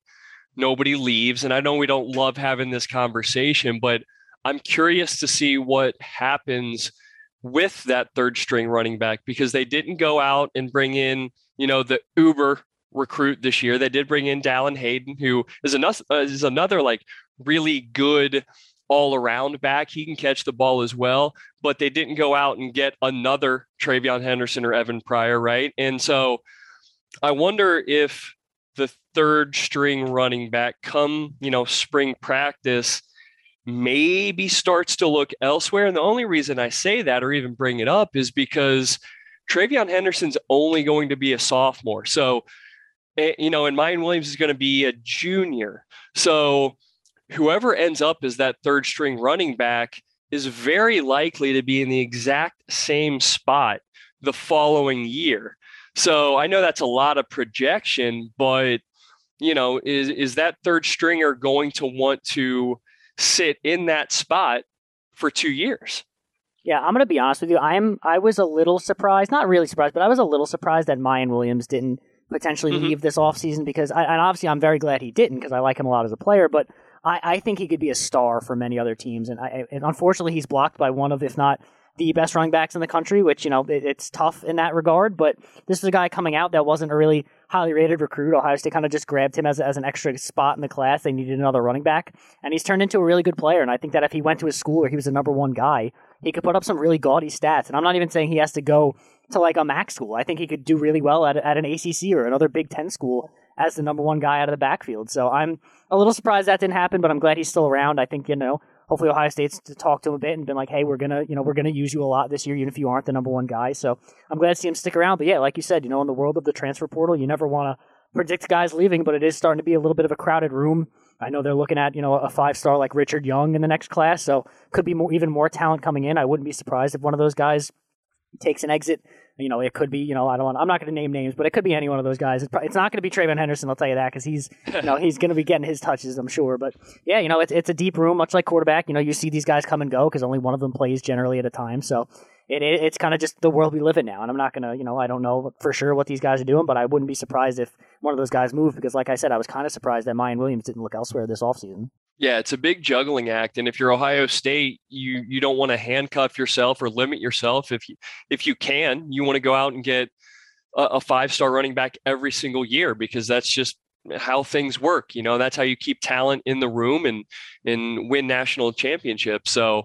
nobody leaves. And I know we don't love having this conversation, but I'm curious to see what happens with that third string running back because they didn't go out and bring in, you know, the Uber recruit this year. They did bring in Dallan Hayden, who is another uh, is another like really good all around back. He can catch the ball as well, but they didn't go out and get another TreVeyon Henderson or Evan Pryor, right? And so I wonder if the third string running back come, you know, spring practice maybe starts to look elsewhere. And the only reason I say that or even bring it up is because TreVeyon Henderson's only going to be a sophomore. So, eh, you know, and Miyan Williams is going to be a junior. So, whoever ends up as that third string running back is very likely to be in the exact same spot the following year. So I know that's a lot of projection, but you know, is is that third stringer going to want to sit in that spot for two years? Yeah, I'm gonna be honest with you. I'm I was a little surprised, not really surprised, but I was a little surprised that Miyan Williams didn't potentially mm-hmm. leave this offseason because I, and obviously I'm very glad he didn't because I like him a lot as a player, but I, I think he could be a star for many other teams, and, I, and unfortunately he's blocked by one of, if not the best running backs in the country, which, you know, it, it's tough in that regard. But this is a guy coming out that wasn't a really highly rated recruit. Ohio State kind of just grabbed him as, as an extra spot in the class. They needed another running back. And he's turned into a really good player. And I think that if he went to a school where he was the number one guy, he could put up some really gaudy stats. And I'm not even saying he has to go to like a MAC school. I think he could do really well at, at an ACC or another Big Ten school as the number one guy out of the backfield. So I'm a little surprised that didn't happen, but I'm glad he's still around. I think, you know, hopefully Ohio State's to talk to him a bit and been like, hey, we're gonna, you know, we're gonna use you a lot this year, even if you aren't the number one guy. So I'm glad to see him stick around. But yeah, like you said, you know, in the world of the transfer portal, you never want to predict guys leaving, but it is starting to be a little bit of a crowded room. I know they're looking at, you know, a five star like Richard Young in the next class, so could be more, even more talent coming in. I wouldn't be surprised if one of those guys takes an exit you know, it could be, you know, I don't want, I'm not going to name names, but it could be any one of those guys. It's, it's not going to be TreVeyon Henderson, I'll tell you that, because he's, you know, he's going to be getting his touches, I'm sure. But yeah, you know, it's, it's a deep room, much like quarterback. You know, you see these guys come and go because only one of them plays generally at a time. So it, it it's kind of just the world we live in now. And I'm not gonna, you know, I don't know for sure what these guys are doing, but I wouldn't be surprised if one of those guys moved because, like I said, I was kind of surprised that Miyan Williams didn't look elsewhere this offseason. Yeah, it's a big juggling act, and if you're Ohio State, you you don't want to handcuff yourself or limit yourself. If you if you can, you want to go out and get a, a five star running back every single year because that's just how things work. You know, that's how you keep talent in the room and and win national championships. So,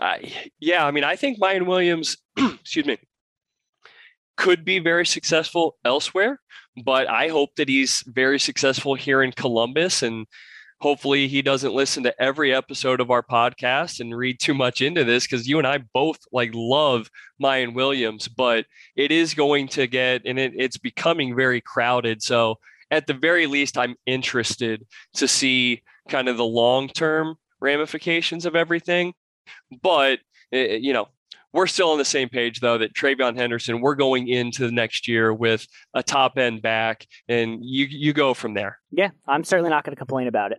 I yeah, I mean, I think Miyan Williams, <clears throat> excuse me, could be very successful elsewhere, but I hope that he's very successful here in Columbus and hopefully he doesn't listen to every episode of our podcast and read too much into this because you and I both like love Miyan Williams, but it is going to get and it, it's becoming very crowded. So at the very least, I'm interested to see kind of the long term ramifications of everything. But eh, eh, you know, we're still on the same page though that TreVeyon Henderson, we're going into the next year with a top end back, and you you go from there. Yeah, I'm certainly not going to complain about it.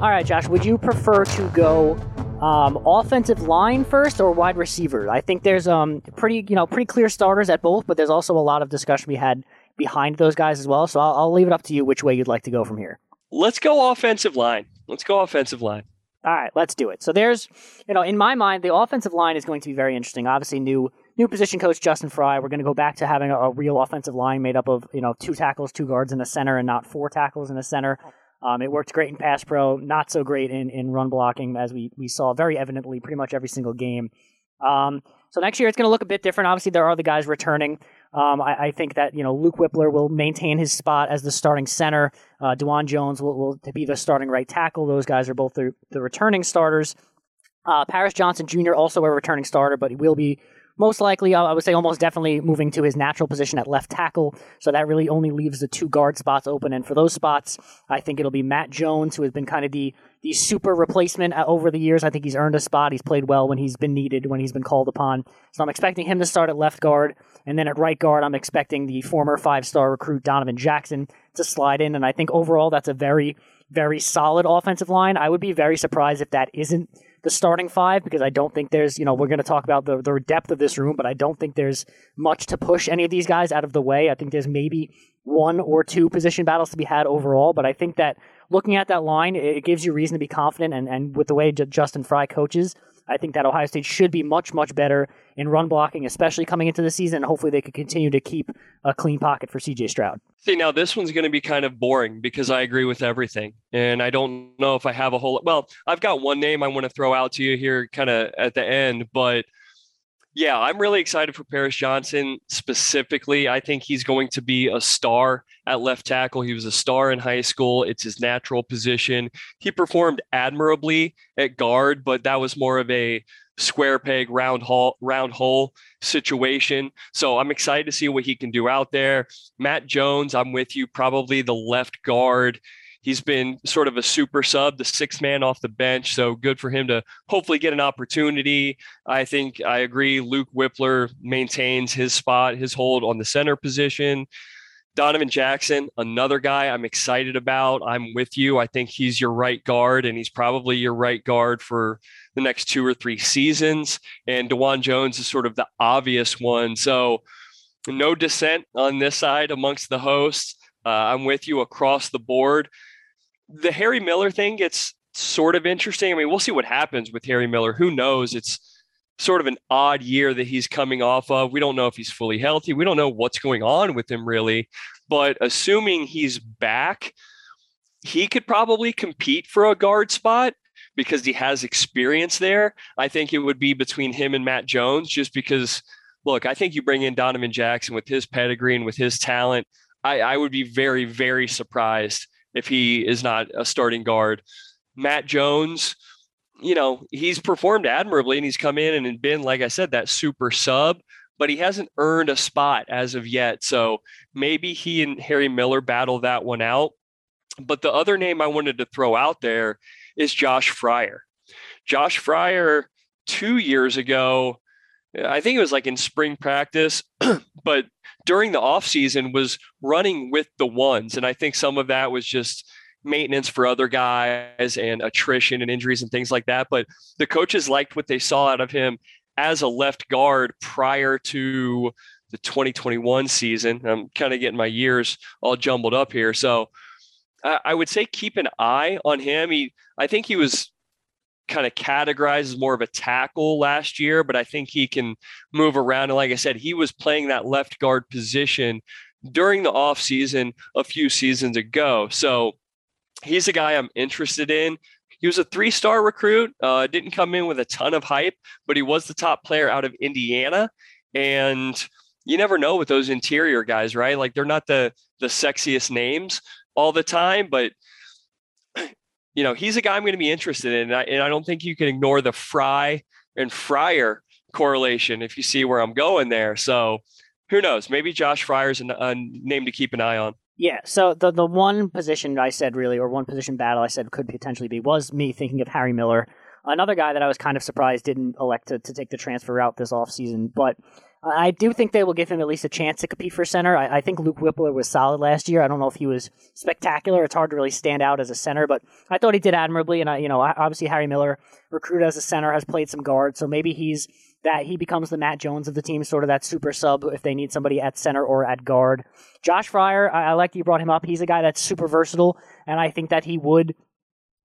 All right, Josh, would you prefer to go um, offensive line first or wide receiver? I think there's um pretty you know pretty clear starters at both, but there's also a lot of discussion we had behind those guys as well. So I'll, I'll leave it up to you which way you'd like to go from here. Let's go offensive line. Let's go offensive line. All right, let's do it. So there's, you know, in my mind, the offensive line is going to be very interesting. Obviously, new new position coach Justin Frye. We're going to go back to having a, a, real offensive line made up of you know two tackles, two guards, and a center, and not four tackles and a center. Um, it worked great in pass pro, not so great in, in run blocking, as we, we saw very evidently pretty much every single game. Um, so next year it's going to look a bit different. Obviously, there are the guys returning. Um, I, I, think that you know Luke Wypler will maintain his spot as the starting center. Uh, Dawand Jones will, will be the starting right tackle. Those guys are both the, the returning starters. Uh, Paris Johnson Jr. also a returning starter, but he will be most likely, I would say almost definitely moving to his natural position at left tackle. So that really only leaves the two guard spots open. And for those spots, I think it'll be Matt Jones, who has been kind of the the super replacement uh, over the years. I think he's earned a spot. He's played well when he's been needed, when he's been called upon. So I'm expecting him to start at left guard. And then at right guard, I'm expecting the former five star recruit Donovan Jackson to slide in. And I think overall, that's a very, very solid offensive line. I would be very surprised if that isn't the starting five because I don't think there's, you know, we're going to talk about the, the depth of this room, but I don't think there's much to push any of these guys out of the way. I think there's maybe one or two position battles to be had overall, but I think that looking at that line, it gives you reason to be confident. And, and with the way Justin Frye coaches, I think that Ohio State should be much, much better in run blocking, especially coming into the season. And hopefully, they could continue to keep a clean pocket for CJ Stroud. See, now this one's going to be kind of boring because I agree with everything. And I don't know if I have a whole, well, I've got one name I want to throw out to you here kind of at the end, but yeah, I'm really excited for Paris Johnson specifically. I think he's going to be a star at left tackle. He was a star in high school. It's his natural position. He performed admirably at guard, but that was more of a square peg round hole round hole situation. So I'm excited to see what he can do out there. Matt Jones, I'm with you, probably the left guard. He's been sort of a super sub, the sixth man off the bench. So good for him to hopefully get an opportunity. I think I agree. Luke Wypler maintains his spot, his hold on the center position. Donovan Jackson, another guy I'm excited about. I'm with you. I think he's your right guard, and he's probably your right guard for the next two or three seasons. And Dawand Jones is sort of the obvious one. So, no dissent on this side amongst the hosts. Uh, I'm with you across the board the Harry Miller thing gets sort of interesting. I mean, we'll see what happens with Harry Miller. Who knows? It's sort of an odd year that he's coming off of. We don't know if he's fully healthy. We don't know what's going on with him really. But assuming he's back, he could probably compete for a guard spot because he has experience there. I think it would be between him and Matt Jones just because look, I think you bring in Donovan Jackson with his pedigree and with his talent. I, I would be very, very surprised if he is not a starting guard Matt Jones, you know, he's performed admirably and he's come in and been, like I said, that super sub, but he hasn't earned a spot as of yet. So maybe he and Harry Miller battle that one out. But the other name I wanted to throw out there is Josh Fryar. Josh Fryar, two years ago, I think it was like in spring practice, <clears throat> but during the offseason was running with the ones. And I think some of that was just maintenance for other guys and attrition and injuries and things like that. But the coaches liked what they saw out of him as a left guard prior to the 2021 season. I'm kind of getting my years all jumbled up here. So I, I would say keep an eye on him. He, I think he was kind of categorized as more of a tackle last year, but I think he can move around. And like I said, he was playing that left guard position during the offseason a few seasons ago. So he's a guy I'm interested in. He was a three star recruit, uh, didn't come in with a ton of hype, but he was the top player out of Indiana. And you never know with those interior guys, right? Like they're not the the sexiest names all the time, but you know, he's a guy I'm going to be interested in. And I, and I don't think you can ignore the Frye and Fryar correlation if you see where I'm going there. So who knows? Maybe Josh Fryar's a, a name to keep an eye on. Yeah, so the the one position I said really, or one position battle I said could potentially be was me thinking of Harry Miller, another guy that I was kind of surprised didn't elect to, to take the transfer route this offseason. But I do think they will give him at least a chance to compete for center. I, I, think Luke Wypler was solid last year. I don't know if he was spectacular. It's hard to really stand out as a center, but I thought he did admirably. And I, you know, obviously Harry Miller, recruited as a center, has played some guard, so maybe he's that he becomes the Matt Jones of the team, sort of that super sub if they need somebody at center or at guard. Josh Fryar, I, I like you brought him up. He's a guy that's super versatile, and I think that he would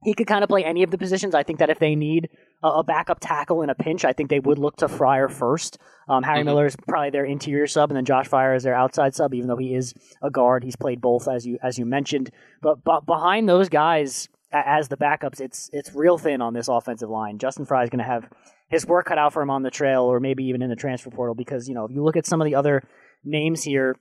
he could kind of play any of the positions. I think that if they need a, backup tackle in a pinch, I think they would look to Fryar first. Um, Harry mm-hmm. Miller is probably their interior sub, and then Josh Fryar is their outside sub. Even though he is a guard, he's played both as you as you mentioned. But but behind those guys as the backups, it's it's real thin on this offensive line. Justin Frye is going to have his work cut out for him on the trail or maybe even in the transfer portal because, you know, if you look at some of the other names here,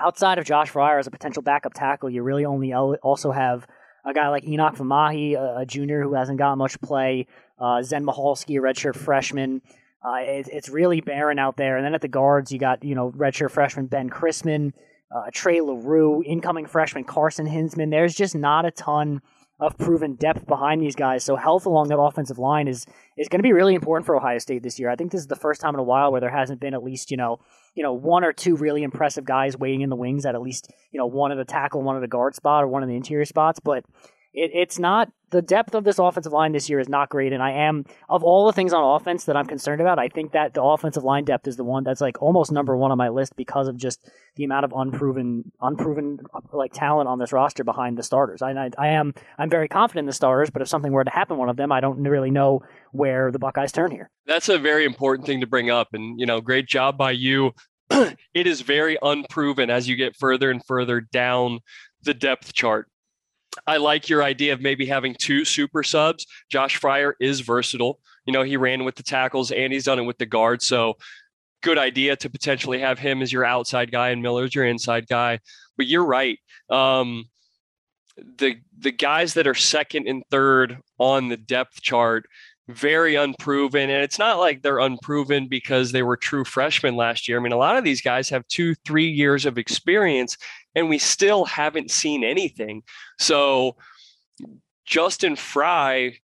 outside of Josh Fryar as a potential backup tackle, you really only also have a guy like Enokk Vimahi, a, a junior who hasn't got much play, uh, Zen Michalski, a redshirt freshman. Uh, it, it's really barren out there. And then at the guards, you got, you know, redshirt freshman Ben Chrisman, uh, Trey Leroux, incoming freshman Carson Hinzman. There's just not a ton of proven depth behind these guys. So health along that offensive line is is going to be really important for Ohio State this year. I think this is the first time in a while where there hasn't been at least you know you know one or two really impressive guys waiting in the wings at at least you know one at a tackle, one at a guard spot, or one in the interior spots. But it, it's not the depth of this offensive line this year is not great, and I am of all the things on offense that I'm concerned about. I think that the offensive line depth is the one that's like almost number one on my list because of just the amount of unproven, unproven like talent on this roster behind the starters. I, I, I am I'm very confident in the starters, but if something were to happen one of them, I don't really know where the Buckeyes turn here. That's a very important thing to bring up, and you know, great job by you. <clears throat> it is very unproven as you get further and further down the depth chart. I like your idea of maybe having two super subs. Josh Fryar is versatile. You know, he ran with the tackles and he's done it with the guards. So good idea to potentially have him as your outside guy and Miller's your inside guy. But you're right. Um, the the guys that are second and third on the depth chart very unproven and it's not like they're unproven because they were true freshmen last year i mean a lot of these guys have two three years of experience and we still haven't seen anything. So Justin Frye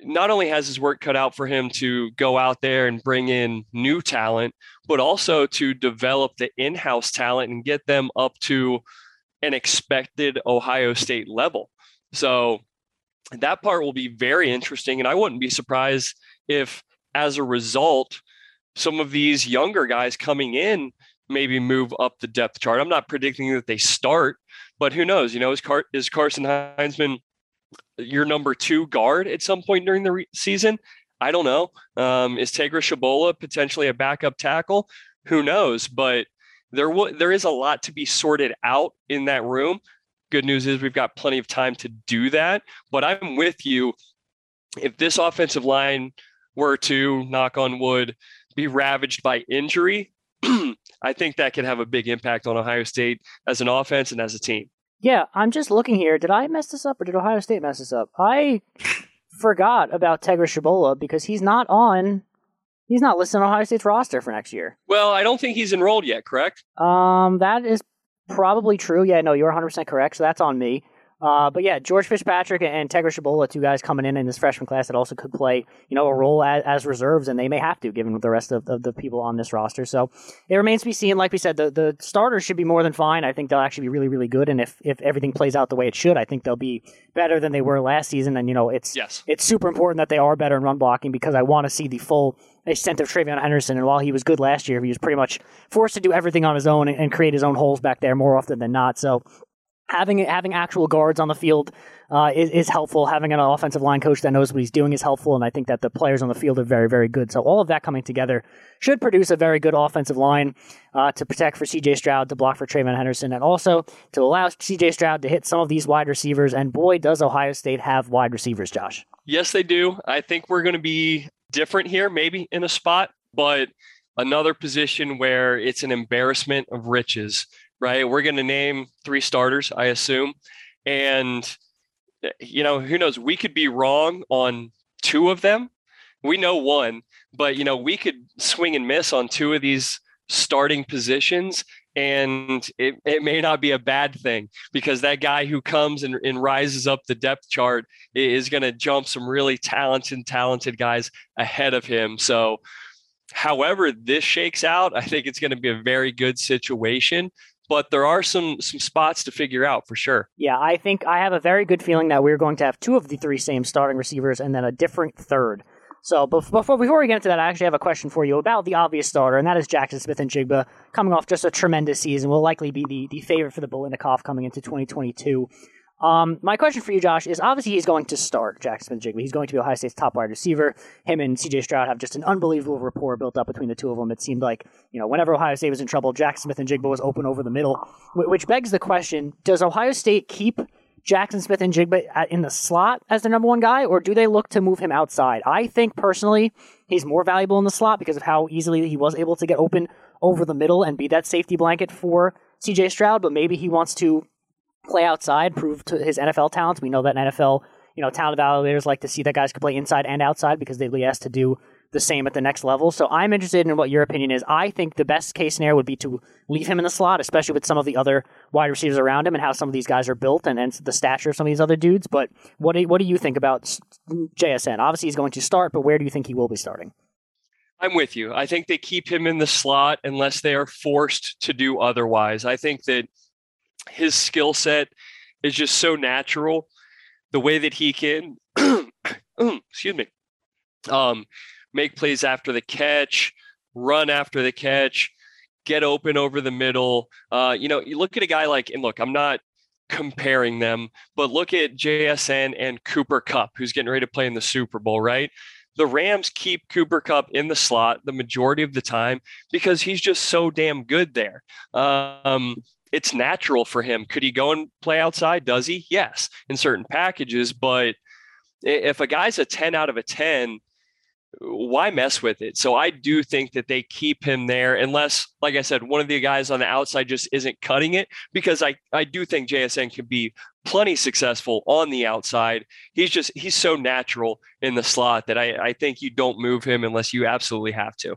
not only has his work cut out for him to go out there and bring in new talent, but also to develop the in house talent and get them up to an expected Ohio State level. So that part will be very interesting. And I wouldn't be surprised if, as a result, some of these younger guys coming in maybe move up the depth chart. I'm not predicting that they start, but who knows? You know, is, Car- is Carson Hinzman your number two guard at some point during the re- season? I don't know. Um, is Tegra Tshabola potentially a backup tackle? Who knows? But there w- there is a lot to be sorted out in that room. Good news is we've got plenty of time to do that. But I'm with you. If this offensive line were to knock on wood be ravaged by injury, <clears throat> I think that can have a big impact on Ohio State as an offense and as a team. Yeah, I'm just looking here. Did I mess this up or did Ohio State mess this up? I forgot about Tegra Tshabola because he's not on. He's not listed on Ohio State's roster for next year. Well, I don't think he's enrolled yet, correct? Um, that is probably true. Yeah, no, you're 100% correct. So that's on me. Uh, but yeah, George Fitzpatrick and Tegra Tshabola, two guys coming in in this freshman class that also could play, you know, a role as, as reserves, and they may have to, given the rest of, of, the people on this roster. So it remains to be seen. Like we said, the, the starters should be more than fine. I think they'll actually be really, really good. And if, if everything plays out the way it should, I think they'll be better than they were last season. And, you know, it's, yes. it's super important that they are better in run blocking because I want to see the full extent of TreVeyon Henderson. And while he was good last year, he was pretty much forced to do everything on his own and, and create his own holes back there more often than not. So having having actual guards on the field uh, is, is helpful. Having an offensive line coach that knows what he's doing is helpful, and I think that the players on the field are very, very good. So all of that coming together should produce a very good offensive line uh, to protect for C.J. Stroud, to block for TreVeyon Henderson, and also to allow C.J. Stroud to hit some of these wide receivers. And boy, does Ohio State have wide receivers, Josh. Yes, they do. I think we're going to be different here, maybe in a spot, but another position where it's an embarrassment of riches right? We're going to name three starters, I assume. And, you know, who knows? We could be wrong on two of them. We know one, but, you know, we could swing and miss on two of these starting positions. And it, it may not be a bad thing because that guy who comes and, and rises up the depth chart is going to jump some really talented, talented guys ahead of him. So, however this shakes out, I think it's going to be a very good situation but there are some some spots to figure out for sure. Yeah, I think I have a very good feeling that we're going to have two of the three same starting receivers and then a different third. So before before we get into that, I actually have a question for you about the obvious starter, and that is Jaxon Smith-Njigba coming off just a tremendous season, will likely be the, the favorite for the Biletnikoff coming into 2022. Um, my question for you, Josh, is obviously he's going to start Jaxon Smith-Njigba. He's going to be Ohio State's top wide receiver. Him and CJ Stroud have just an unbelievable rapport built up between the two of them. It seemed like, you know, whenever Ohio State was in trouble, Jaxon Smith-Njigba was open over the middle, which begs the question, does Ohio State keep Jaxon Smith-Njigba in the slot as the number one guy, or do they look to move him outside? I think personally he's more valuable in the slot because of how easily he was able to get open over the middle and be that safety blanket for CJ Stroud, but maybe he wants to play outside, prove to his NFL talents. We know that in NFL, you know, talent evaluators like to see that guys can play inside and outside because they'll be asked to do the same at the next level. So I'm interested in what your opinion is. I think the best case scenario would be to leave him in the slot, especially with some of the other wide receivers around him and how some of these guys are built and, and the stature of some of these other dudes. But what do, what do you think about JSN? Obviously, he's going to start, but where do you think he will be starting? I'm with you. I think they keep him in the slot unless they are forced to do otherwise. I think that his skill set is just so natural. The way that he can, <clears throat> excuse me, um, make plays after the catch, run after the catch, get open over the middle. Uh, you know, you look at a guy like, and look, I'm not comparing them, but look at JSN and Cooper Kupp, who's getting ready to play in the Super Bowl, right? The Rams keep Cooper Kupp in the slot the majority of the time because he's just so damn good there. Um, it's natural for him. Could he go and play outside? Does he? Yes, in certain packages. But if a guy's a 10 out of a 10, why mess with it? So I do think that they keep him there unless, like I said, one of the guys on the outside just isn't cutting it because I, I do think JSN can be plenty successful on the outside. He's just, he's so natural in the slot that I, I think you don't move him unless you absolutely have to.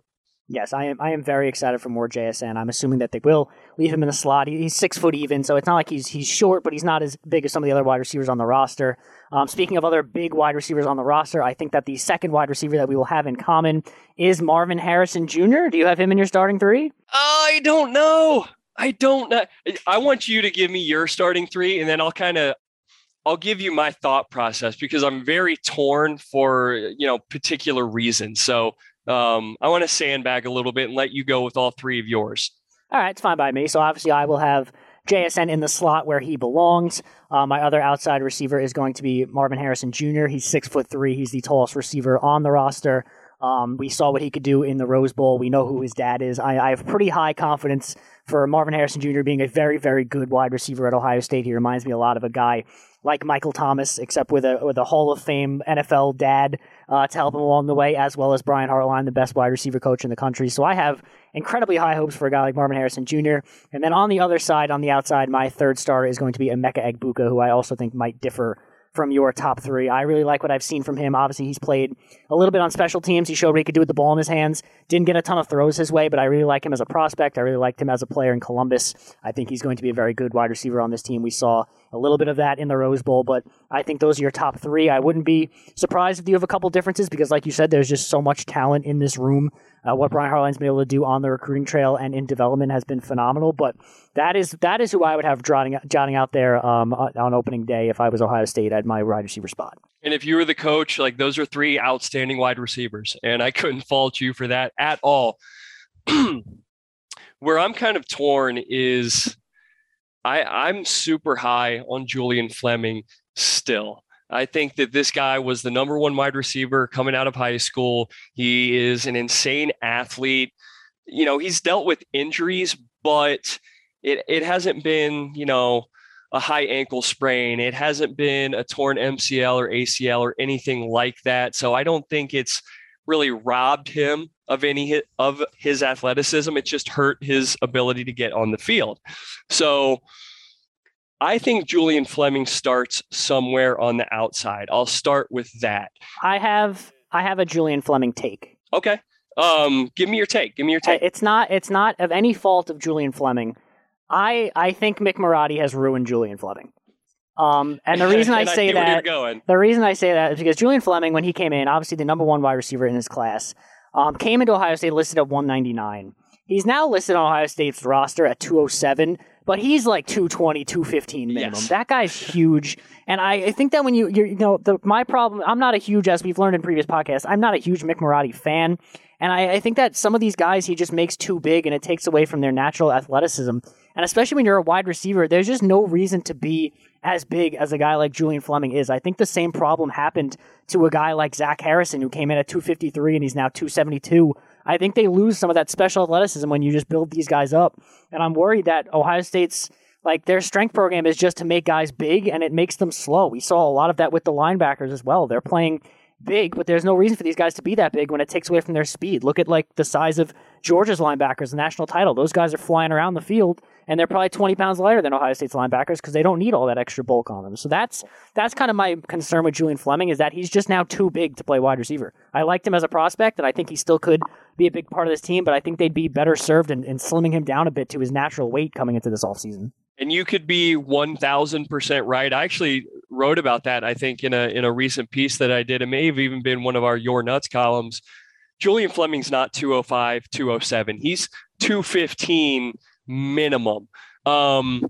Yes, I am. I am very excited for more JSN. I'm assuming that they will leave him in the slot. He's six foot even, so it's not like he's he's short, but he's not as big as some of the other wide receivers on the roster. Um, speaking of other big wide receivers on the roster, I think that the second wide receiver that we will have in common is Marvin Harrison Jr. Do you have him in your starting three? I don't know. I don't know. I want you to give me your starting three, and then I'll kind of I'll give you my thought process because I'm very torn for you know particular reasons. So um, I want to sandbag a little bit and let you go with all three of yours. All right, it's fine by me. So obviously, I will have JSN in the slot where he belongs. Uh, my other outside receiver is going to be Marvin Harrison Jr. He's six foot three. He's the tallest receiver on the roster. Um, we saw what he could do in the Rose Bowl. We know who his dad is. I, I have pretty high confidence for Marvin Harrison Jr. being a very, very good wide receiver at Ohio State. He reminds me a lot of a guy like Michael Thomas, except with a with a Hall of Fame NFL dad uh, to help him along the way, as well as Brian Hartline, the best wide receiver coach in the country. So I have incredibly high hopes for a guy like Marvin Harrison Jr. And then on the other side, on the outside, my third star is going to be Emeka Egbuka, who I also think might differ from your top three. I really like what I've seen from him. Obviously, he's played a little bit on special teams. He showed what he could do with the ball in his hands. Didn't get a ton of throws his way, but I really like him as a prospect. I really liked him as a player in Columbus. I think he's going to be a very good wide receiver on this team. We saw a little bit of that in the Rose Bowl, but I think those are your top three. I wouldn't be surprised if you have a couple differences because, like you said, there's just so much talent in this room. Uh, what Brian Hartline's been able to do on the recruiting trail and in development has been phenomenal. But that is that is who I would have jotting, jotting out there um, on opening day if I was Ohio State at my wide receiver spot. And if you were the coach, like those are three outstanding wide receivers, and I couldn't fault you for that at all. <clears throat> Where I'm kind of torn is I, I'm super high on Julian Fleming still. I think that this guy was the number one wide receiver coming out of high school. He is an insane athlete. You know, he's dealt with injuries, but it, it hasn't been, you know, a high ankle sprain. It hasn't been a torn MCL or ACL or anything like that. So I don't think it's really robbed him of any of his athleticism. It just hurt his ability to get on the field. So I think Julian Fleming starts somewhere on the outside. I'll start with that. I have I have a Julian Fleming take. Okay. Um, give me your take. Give me your take. It's not it's not of any fault of Julian Fleming. I I think Mick Marotti has ruined Julian Fleming. Um, and the <laughs> reason I say I that, the reason I say that is because Julian Fleming, when he came in, obviously the number one wide receiver in his class, um, came into Ohio State listed at 199. He's now listed on Ohio State's roster at 207, but he's like 220, 215 minimum. Yes. That guy's huge. And I, I think that when you, you know, the, my problem, I'm not a huge, as we've learned in previous podcasts, I'm not a huge Mick Marotti fan. And I, I think that some of these guys he just makes too big and it takes away from their natural athleticism. And especially when you're a wide receiver, there's just no reason to be as big as a guy like Julian Fleming is. I think the same problem happened to a guy like Zach Harrison, who came in at 253 and he's now 272. I think they lose some of that special athleticism when you just build these guys up. And I'm worried that Ohio State's like their strength program is just to make guys big and it makes them slow. We saw a lot of that with the linebackers as well. They're playing big, but there's no reason for these guys to be that big when it takes away from their speed. Look at like the size of Georgia's linebackers, the national title. Those guys are flying around the field and they're probably 20 pounds lighter than Ohio State's linebackers because they don't need all that extra bulk on them. So that's that's kind of my concern with Julian Fleming is that he's just now too big to play wide receiver. I liked him as a prospect, and I think he still could be a big part of this team, but I think they'd be better served in, in slimming him down a bit to his natural weight coming into this offseason. And you could be 1000% right. I actually wrote about that, I think, in a, in a recent piece that I did. It may have even been one of our Your Nuts columns. Julian Fleming's not 205, 207. He's 215 minimum. Um,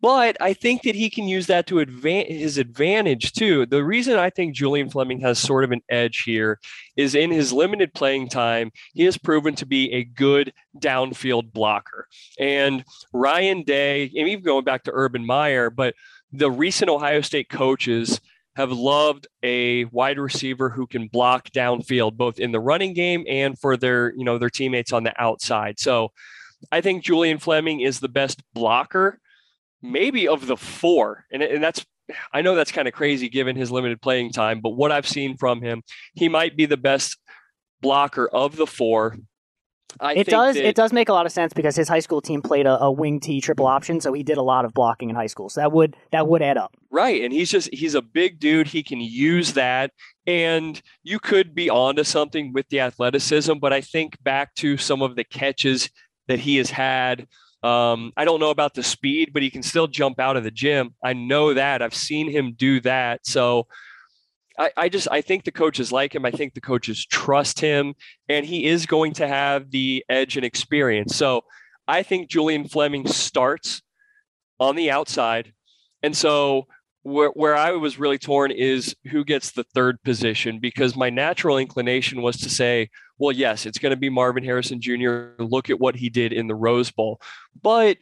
but I think that he can use that to his advantage too. The reason I think Julian Fleming has sort of an edge here is in his limited playing time, he has proven to be a good downfield blocker. And Ryan Day, and even going back to Urban Meyer, but the recent Ohio State coaches have loved a wide receiver who can block downfield, both in the running game and for their, you know, their teammates on the outside. So I think Julian Fleming is the best blocker, maybe of the four. And, and that's, I know that's kind of crazy given his limited playing time, but what I've seen from him, he might be the best blocker of the four. I it does that, it does make a lot of sense because his high school team played a, a, wing T triple option, so he did a lot of blocking in high school. So that would that would add up. Right, and he's just he's a big dude. He can use that, and you could be onto something with the athleticism. But I think back to some of the catches that he has had. Um, I don't know about the speed, but he can still jump out of the gym. I know that. I've seen him do that. So I, I just I think the coaches like him. I think the coaches trust him, and he is going to have the edge and experience. So I think Julian Fleming starts on the outside. And so where, where I was really torn is who gets the third position because my natural inclination was to say, well, yes, it's going to be Marvin Harrison Jr. Look at what he did in the Rose Bowl. But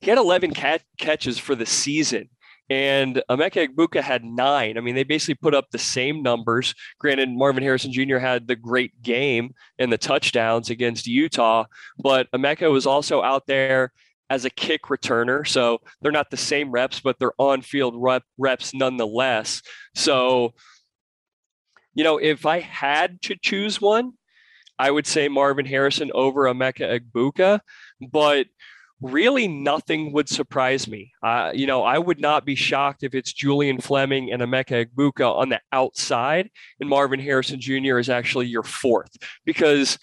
he had 11 cat- catches for the season. and Emeka Egbuka had nine. I mean, they basically put up the same numbers. Granted, Marvin Harrison Jr. had the great game and the touchdowns against Utah, but Emeka was also out there as a kick returner. So they're not the same reps, but they're on field rep, reps nonetheless. So, you know, if I had to choose one, I would say Marvin Harrison over Emeka Egbuka. But really nothing would surprise me. Uh, you know, I would not be shocked if it's Julian Fleming and Emeka Egbuka on the outside, and Marvin Harrison Jr. is actually your fourth. Because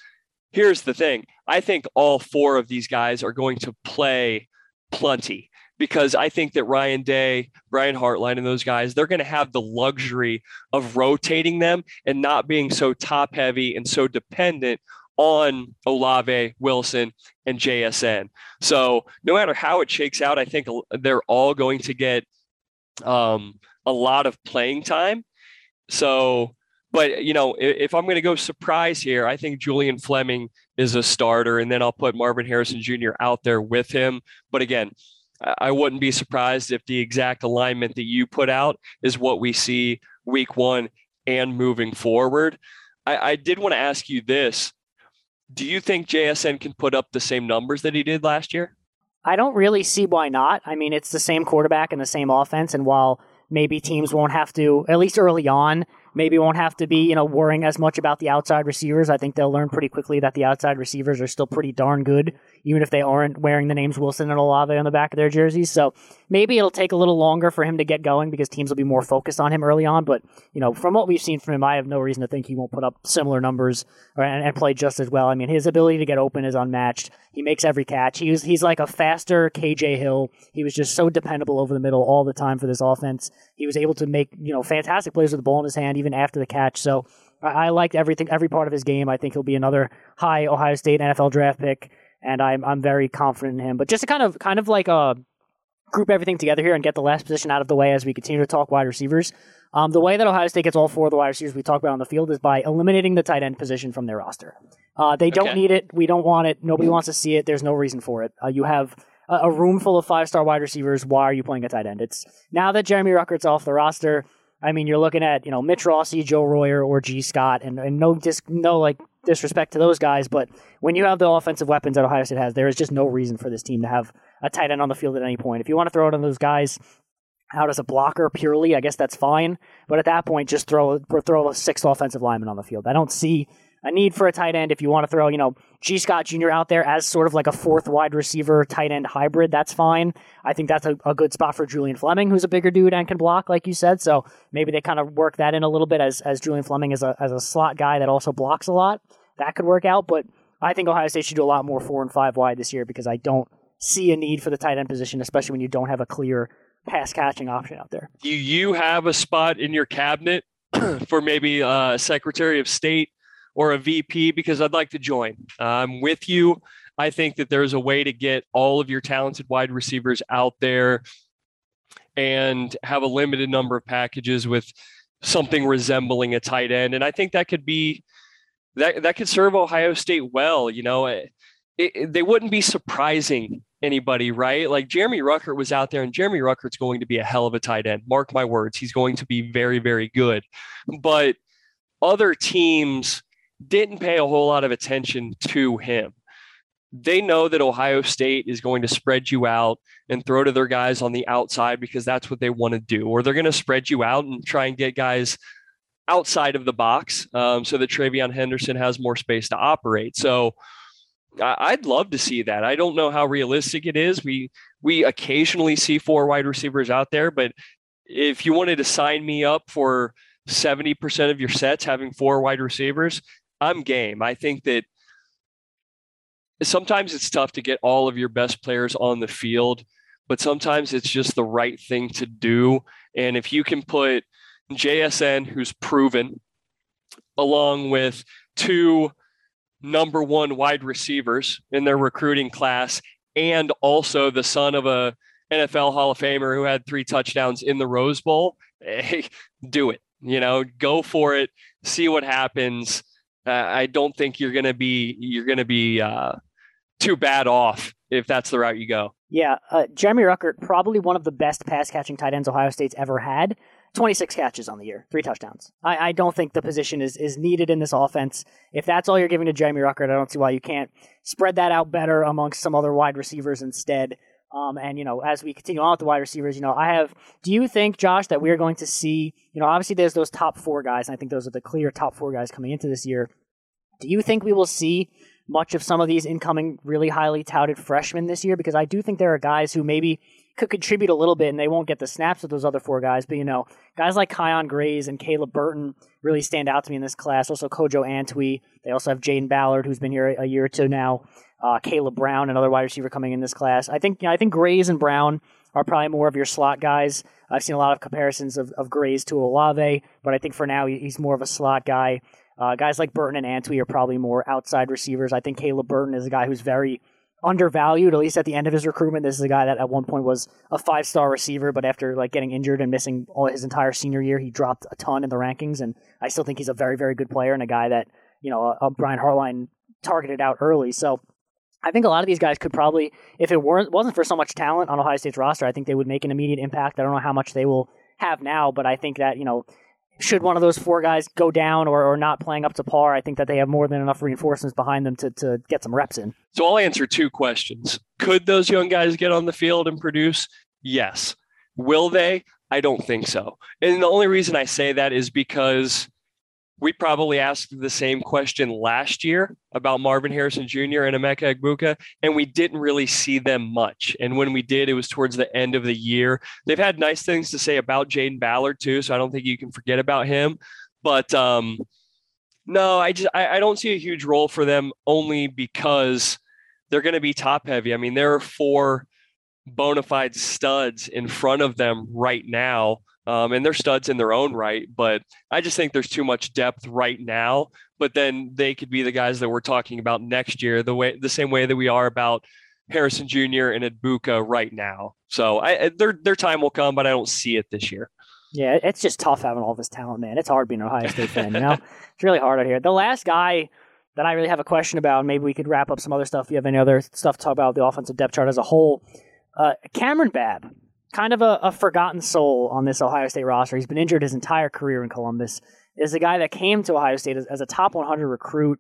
here's the thing: I think all four of these guys are going to play plenty. Because I think that Ryan Day, Brian Hartline, and those guys, they're going to have the luxury of rotating them and not being so top heavy and so dependent on Olave, Wilson, and JSN. So no matter how it shakes out, I think they're all going to get um, a lot of playing time. So, but you know, if, I'm going to go surprise here, I think Julian Fleming is a starter, and then I'll put Marvin Harrison Jr. out there with him. But again, I wouldn't be surprised if the exact alignment that you put out is what we see week one and moving forward. I, I did want to ask you this do you think JSN can put up the same numbers that he did last year? I don't really see why not. I mean, it's the same quarterback and the same offense, and while maybe teams won't have to, at least early on, maybe won't have to be, you know, worrying as much about the outside receivers. I think they'll learn pretty quickly that the outside receivers are still pretty darn good, even if they aren't wearing the names Wilson and Olave on the back of their jerseys. So maybe it'll take a little longer for him to get going because teams will be more focused on him early on. But, you know, from what we've seen from him, I have no reason to think he won't put up similar numbers or, and, and play just as well. I mean, his ability to get open is unmatched. He makes every catch. He's he's like a faster KJ Hill. He was just so dependable over the middle all the time for this offense. He was able to make, you know, fantastic plays with the ball in his hand even after the catch. So I, I liked everything, every part of his game. I think he'll be another high Ohio State NFL draft pick, and I'm I'm very confident in him. But just to kind of kind of like uh group everything together here and get the last position out of the way as we continue to talk wide receivers. Um, the way that Ohio State gets all four of the wide receivers we talk about on the field is by eliminating the tight end position from their roster. Uh, they don't need it. We don't want it. Nobody wants to see it. There's no reason for it. Uh, you have a, a, room full of five star wide receivers. Why are you playing a tight end? It's now that Jeremy Ruckert's off the roster. I mean, you're looking at you know Mitch Rossi, Joe Royer, or Gee Scott, and, and no dis- no like disrespect to those guys, but when you have the offensive weapons that Ohio State has, there is just no reason for this team to have a tight end on the field at any point. If you want to throw it on those guys out as a blocker purely, I guess that's fine. But at that point, just throw throw a sixth offensive lineman on the field. I don't see a need for a tight end if you want to throw, you know, Gee Scott Jr. out there as sort of like a fourth wide receiver tight end hybrid. That's fine. I think that's a, a, good spot for Julian Fleming, who's a bigger dude and can block, like you said. So maybe they kind of work that in a little bit as as Julian Fleming is a as a slot guy that also blocks a lot. That could work out, but I think Ohio State should do a lot more four and five wide this year because I don't see a need for the tight end position, especially when you don't have a clear pass catching option out there. Do you have a spot in your cabinet <clears throat> for maybe a Secretary of State or a VP? Because I'd like to join. I'm with you. I think that there's a way to get all of your talented wide receivers out there and have a limited number of packages with something resembling a tight end. And I think that could be that that could serve Ohio State well. You know, it, it, they wouldn't be surprising anybody, right? Like Jeremy Ruckert was out there, and Jeremy Ruckert's going to be a hell of a tight end. Mark my words, he's going to be very, very good. But other teams didn't pay a whole lot of attention to him. They know that Ohio State is going to spread you out and throw to their guys on the outside because that's what they want to do, or they're going to spread you out and try and get guys outside of the box um, so that TreVeyon Henderson has more space to operate. So, I'd love to see that. I don't know how realistic it is. We we occasionally see four wide receivers out there, but if you wanted to sign me up for 70% of your sets having four wide receivers, I'm game. I think that sometimes it's tough to get all of your best players on the field, but sometimes it's just the right thing to do. And if you can put JSN, who's proven, along with two number one wide receivers in their recruiting class, and also the son of a NFL Hall of Famer who had three touchdowns in the Rose Bowl. <laughs> Hey, do it. You know, go for it. See what happens. Uh, I don't think you're gonna be you're gonna be uh, too bad off if that's the route you go. Yeah, uh, Jeremy Ruckert, probably one of the best pass catching tight ends Ohio State's ever had. 26 catches on the year, three touchdowns. I, I don't think the position is, is needed in this offense. If that's all you're giving to Jeremy Ruckert, I don't see why you can't spread that out better amongst some other wide receivers instead. Um, and, you know, as we continue on with the wide receivers, you know, I have, do you think, Josh, that we're going to see, you know, obviously there's those top four guys, and I think those are the clear top four guys coming into this year. Do you think we will see much of some of these incoming really highly touted freshmen this year? Because I do think there are guys who maybe could contribute a little bit and they won't get the snaps of those other four guys. But, you know, guys like Kyion Grayes and Caleb Burton really stand out to me in this class. Also, Kojo Antwi. They also have Jayden Ballard, who's been here a year or two now. Uh, Caleb Brown, another wide receiver coming in this class. I think, you know, I think Grayes and Brown are probably more of your slot guys. I've seen a lot of comparisons of, of Grayes to Olave, but I think for now he's more of a slot guy. Uh, guys like Burton and Antwi are probably more outside receivers. I think Caleb Burton is a guy who's very undervalued, at least at the end of his recruitment. This is a guy that at one point was a five star receiver, but after like getting injured and missing all his entire senior year, he dropped a ton in the rankings. And I still think he's a very, very good player and a guy that, you know, uh, Brian Hartline targeted out early. So I think a lot of these guys could probably, if it weren't wasn't for so much talent on Ohio State's roster, I think they would make an immediate impact. I don't know how much they will have now, but I think that, you know, should one of those four guys go down or, or not playing up to par, I think that they have more than enough reinforcements behind them to, to get some reps in. So I'll answer two questions. Could those young guys get on the field and produce? Yes. Will they? I don't think so. And the only reason I say that is because we probably asked the same question last year about Marvin Harrison Jr. and Emeka Egbuka, and we didn't really see them much. And when we did, it was towards the end of the year. They've had nice things to say about Jayden Ballard too, so I don't think you can forget about him. But um, no, I just I, I don't see a huge role for them only because they're going to be top heavy. I mean, there are four bona fide studs in front of them right now um, and they're studs in their own right. But I just think there's too much depth right now. But then they could be the guys that we're talking about next year, the way the same way that we are about Harrison Jr. and Egbuka right now. So I, their their time will come, but I don't see it this year. Yeah, it's just tough having all this talent, man. It's hard being an Ohio State fan. You know, <laughs> it's really hard out here. The last guy that I really have a question about, maybe we could wrap up some other stuff. If you have any other stuff to talk about the offensive depth chart as a whole, uh, Kamryn Babb kind of a, a, forgotten soul on this Ohio State roster. He's been injured his entire career in Columbus. Is a guy that came to Ohio State as, as a top 100 recruit.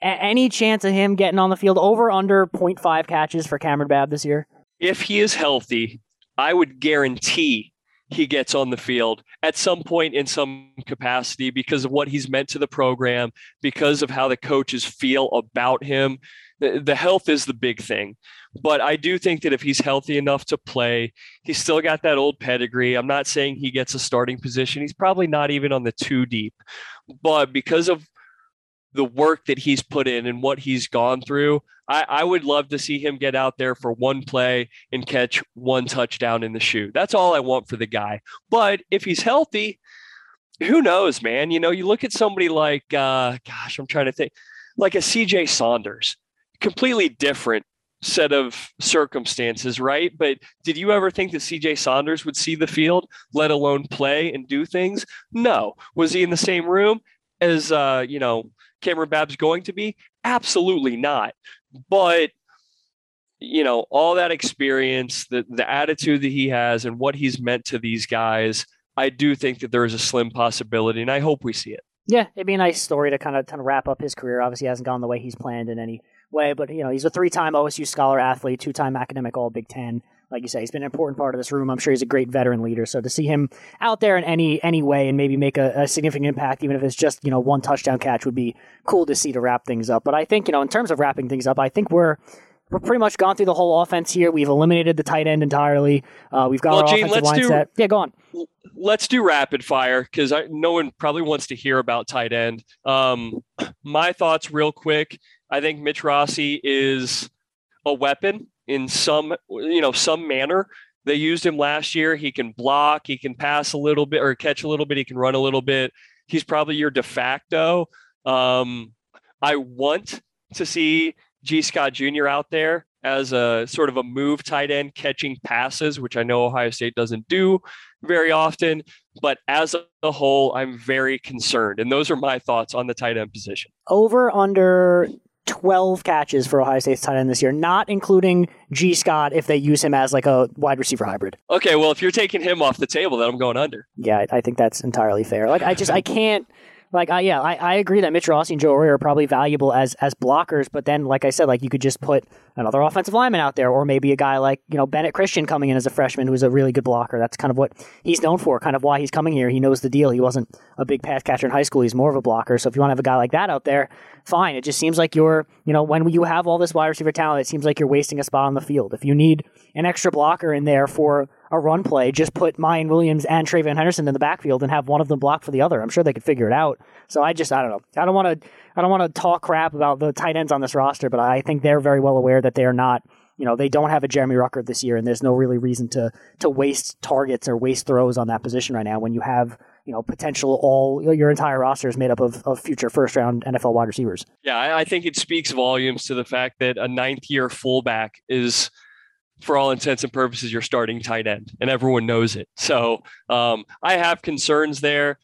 A- any chance of him getting on the field over under 0.5 catches for Kamryn Babb this year? If he is healthy, I would guarantee he gets on the field at some point in some capacity because of what he's meant to the program, because of how the coaches feel about him. The, health is the big thing. But I do think that if he's healthy enough to play, he's still got that old pedigree. I'm not saying he gets a starting position. He's probably not even on the two deep. But because of the work that he's put in and what he's gone through, I, I, would love to see him get out there for one play and catch one touchdown in the shoe. That's all I want for the guy. But if he's healthy, who knows, man? You know, you look at somebody like, uh, gosh, I'm trying to think, like a CJ Saunders, completely different set of circumstances, right? But did you ever think that CJ Saunders would see the field, let alone play and do things? No. Was he in the same room as uh, you know, Kamryn Babb's going to be? Absolutely not. But you know, all that experience, the the attitude that he has and what he's meant to these guys, I do think that there is a slim possibility and I hope we see it. Yeah, it'd be a nice story to kind of kind of wrap up his career. Obviously, hasn't gone the way he's planned in any way, but you know he's a three-time OSU Scholar athlete, two-time academic All Big Ten. Like you say, he's been an important part of this room. I'm sure he's a great veteran leader. So to see him out there in any any way and maybe make a, a significant impact, even if it's just you know one touchdown catch, would be cool to see to wrap things up. But I think you know in terms of wrapping things up, I think we're we're pretty much gone through the whole offense here. We've eliminated the tight end entirely. Uh, we've got well, our Gene, offensive line do, set. Yeah, go on. Let's do rapid fire because no one probably wants to hear about tight end. Um, <clears throat> my thoughts, real quick. I think Mitch Rossi is a weapon in some, you know, some manner. They used him last year. He can block, he can pass a little bit or catch a little bit, he can run a little bit. He's probably your de facto. Um, I want to see Gee Scott Jr. out there as a sort of a move tight end catching passes, which I know Ohio State doesn't do very often. But as a whole, I'm very concerned. And those are my thoughts on the tight end position. Over under 12 catches for Ohio State's tight end this year, not including Gee Scott if they use him as like a wide receiver hybrid. Okay, well, if you're taking him off the table, then I'm going under. Yeah, I, I think that's entirely fair. Like, I just, I <laughs> can't. Like, I, yeah, I, I agree that Mitch Rossi and Joe Royer are probably valuable as as blockers, but then, like I said, like you could just put another offensive lineman out there, or maybe a guy like you know Bennett Christian coming in as a freshman who's a really good blocker. That's kind of what he's known for, kind of why he's coming here. He knows the deal. He wasn't a big pass catcher in high school. He's more of a blocker. So if you want to have a guy like that out there, fine. It just seems like you're, you know, when you have all this wide receiver talent, it seems like you're wasting a spot on the field. If you need an extra blocker in there for a run play, just put Miyan Williams and TreVeyon Henderson in the backfield and have one of them block for the other. I'm sure they could figure it out. So I just, I don't know. I don't want to, I don't want to talk crap about the tight ends on this roster, but I think they're very well aware that they are not, you know, they don't have a Jeremy Ruckert this year, and there's no really reason to to waste targets or waste throws on that position right now when you have you know, potential all your entire roster is made up of, of future first round NFL wide receivers. Yeah, I, I think it speaks volumes to the fact that a ninth year fullback is, for all intents and purposes, your starting tight end, and everyone knows it. So um, I have concerns there.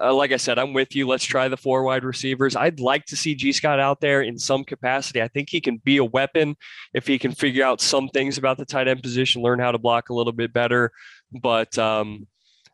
Uh, like I said, I'm with you. Let's try the four wide receivers. I'd like to see Gee Scott out there in some capacity. I think he can be a weapon if he can figure out some things about the tight end position, learn how to block a little bit better. But um,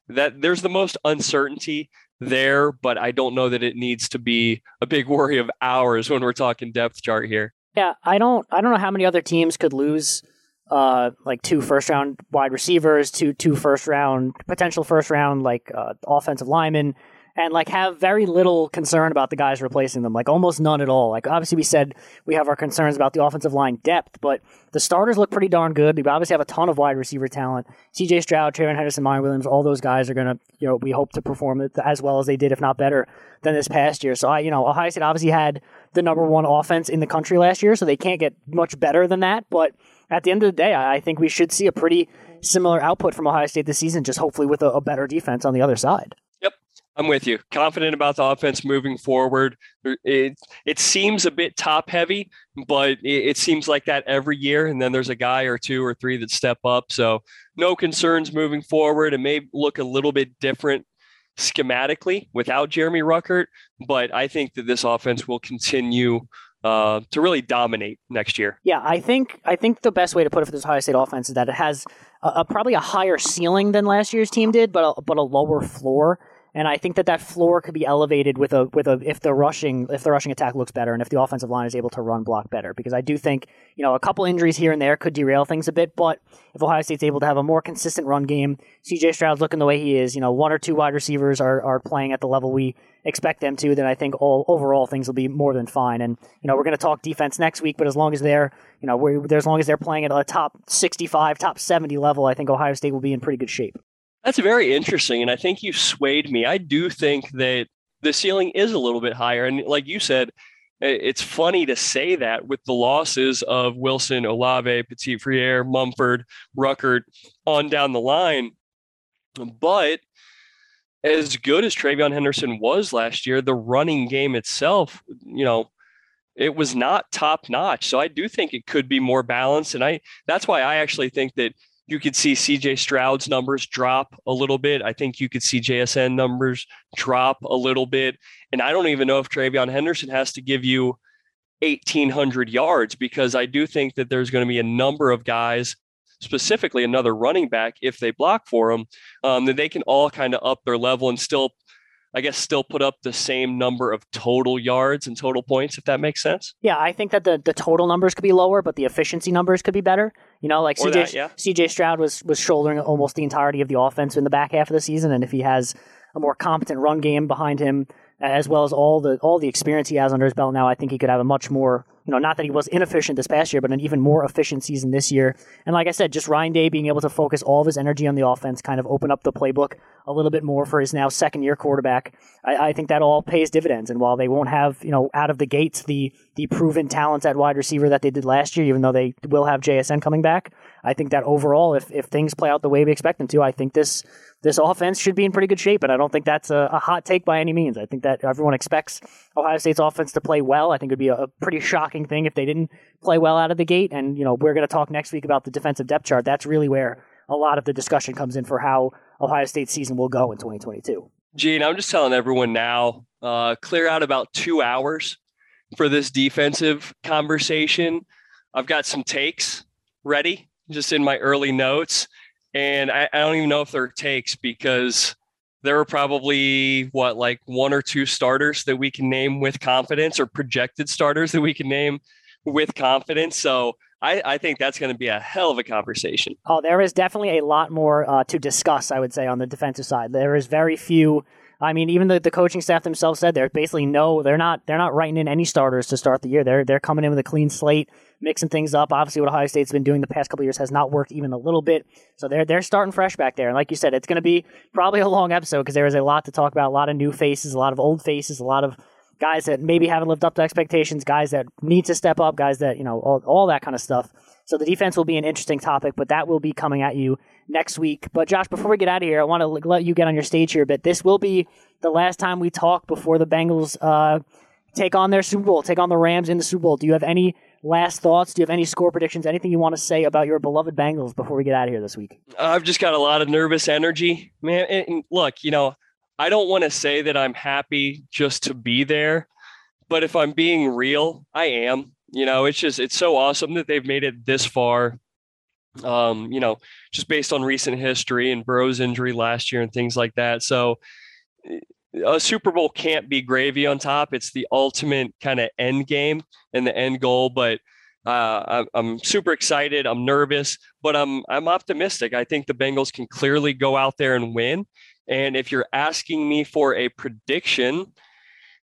that there's the most uncertainty there, but I don't know that it needs to be a big worry of ours when we're talking depth chart here. Yeah, I don't I don't know how many other teams could lose uh, like two first round wide receivers, two two first round potential first round like uh, offensive linemen, and like have very little concern about the guys replacing them, like almost none at all. Like obviously we said we have our concerns about the offensive line depth, but the starters look pretty darn good. We obviously have a ton of wide receiver talent. C.J. Stroud, TreVeyon Henderson, Miyan Williams, all those guys are gonna, you know, we hope to perform as well as they did, if not better, than this past year. So I, you know, Ohio State obviously had the number one offense in the country last year, so they can't get much better than that. But at the end of the day, I think we should see a pretty similar output from Ohio State this season, just hopefully with a, a better defense on the other side. Yep, I'm with you. Confident about the offense moving forward. It it seems a bit top heavy, but it, it, seems like that every year. And then there's a guy or two or three that step up. So no concerns moving forward. It may look a little bit different schematically without Jeremy Ruckert, but I think that this offense will continue uh, to really dominate next year. Yeah, I think I think the best way to put it for this Ohio State offense is that it has a, a, probably a higher ceiling than last year's team did, but a, but a lower floor and I think that that floor could be elevated with a with a if the rushing if the rushing attack looks better and if the offensive line is able to run block better because I do think you know a couple injuries here and there could derail things a bit but if Ohio State's able to have a more consistent run game CJ Stroud's looking the way he is you know one or two wide receivers are are playing at the level we expect them to then I think all overall things will be more than fine and you know we're going to talk defense next week but as long as they're you know as long as they're playing at a top 65 top 70 level I think Ohio State will be in pretty good shape. That's very interesting. And I think you swayed me. I do think that the ceiling is a little bit higher. And like you said, it's funny to say that with the losses of Wilson, Olave, Petit Frere, Munford, Ruckert on down the line. But as good as TreVeyon Henderson was last year, the running game itself, you know, it was not top notch. So I do think it could be more balanced. And I that's why I actually think that you could see CJ Stroud's numbers drop a little bit. I think you could see JSN numbers drop a little bit. And I don't even know if TreVeyon Henderson has to give you 1,800 yards because I do think that there's going to be a number of guys, specifically another running back, if they block for him, um, that they can all kind of up their level and still I guess still put up the same number of total yards and total points, if that makes sense. Yeah, I think that the, the total numbers could be lower, but the efficiency numbers could be better. You know, like CJ, that, yeah. CJ Stroud was was shouldering almost the entirety of the offense in the back half of the season, and if he has a more competent run game behind him, as well as all the all the experience he has under his belt now, I think he could have a much more you know, not that he was inefficient this past year, but an even more efficient season this year. And like I said, just Ryan Day being able to focus all of his energy on the offense, kind of open up the playbook a little bit more for his now second year quarterback. I, I think that all pays dividends. And while they won't have, you know, out of the gates the the proven talents at wide receiver that they did last year, even though they will have JSN coming back, I think that overall, if if things play out the way we expect them to, I think this this offense should be in pretty good shape. And I don't think that's a, a, hot take by any means. I think that everyone expects Ohio State's offense to play well. I think it would be a, a pretty shocking thing if they didn't play well out of the gate. And, you know, we're going to talk next week about the defensive depth chart. That's really where a lot of the discussion comes in for how Ohio State's season will go in 2022. Gene, I'm just telling everyone now, uh, clear out about two hours for this defensive conversation. I've got some takes ready just in my early notes. And I, I don't even know if they're takes because there are probably what, like one or two starters that we can name with confidence or projected starters that we can name with confidence. So I, I think that's going to be a hell of a conversation. Oh, there is definitely a lot more uh, to discuss, I would say, on the defensive side. There is very few. I mean, even the, the coaching staff themselves said there's basically no. They're not. They're not writing in any starters to start the year. They're they're coming in with a clean slate, mixing things up. Obviously, what Ohio State's been doing the past couple years has not worked even a little bit. So they're they're starting fresh back there. And like you said, it's going to be probably a long episode because there is a lot to talk about. A lot of new faces, a lot of old faces, a lot of guys that maybe haven't lived up to expectations, guys that need to step up, guys that you know all, all that kind of stuff. So the defense will be an interesting topic, but that will be coming at you next week. But Josh, before we get out of here, I want to let you get on your stage here. But this will be the last time we talk before the Bengals uh, take on their Super Bowl, take on the Rams in the Super Bowl. Do you have any last thoughts? Do you have any score predictions? Anything you want to say about your beloved Bengals before we get out of here this week? I've just got a lot of nervous energy, man. And look, you know, I don't want to say that I'm happy just to be there, but if I'm being real, I am you know, it's just it's so awesome that they've made it this far. Um, you know, just based on recent history and Burrow's injury last year and things like that. So a Super Bowl can't be gravy on top. It's the ultimate kind of end game and the end goal. But uh, I'm super excited. I'm nervous, but I'm I'm optimistic. I think the Bengals can clearly go out there and win. And if you're asking me for a prediction,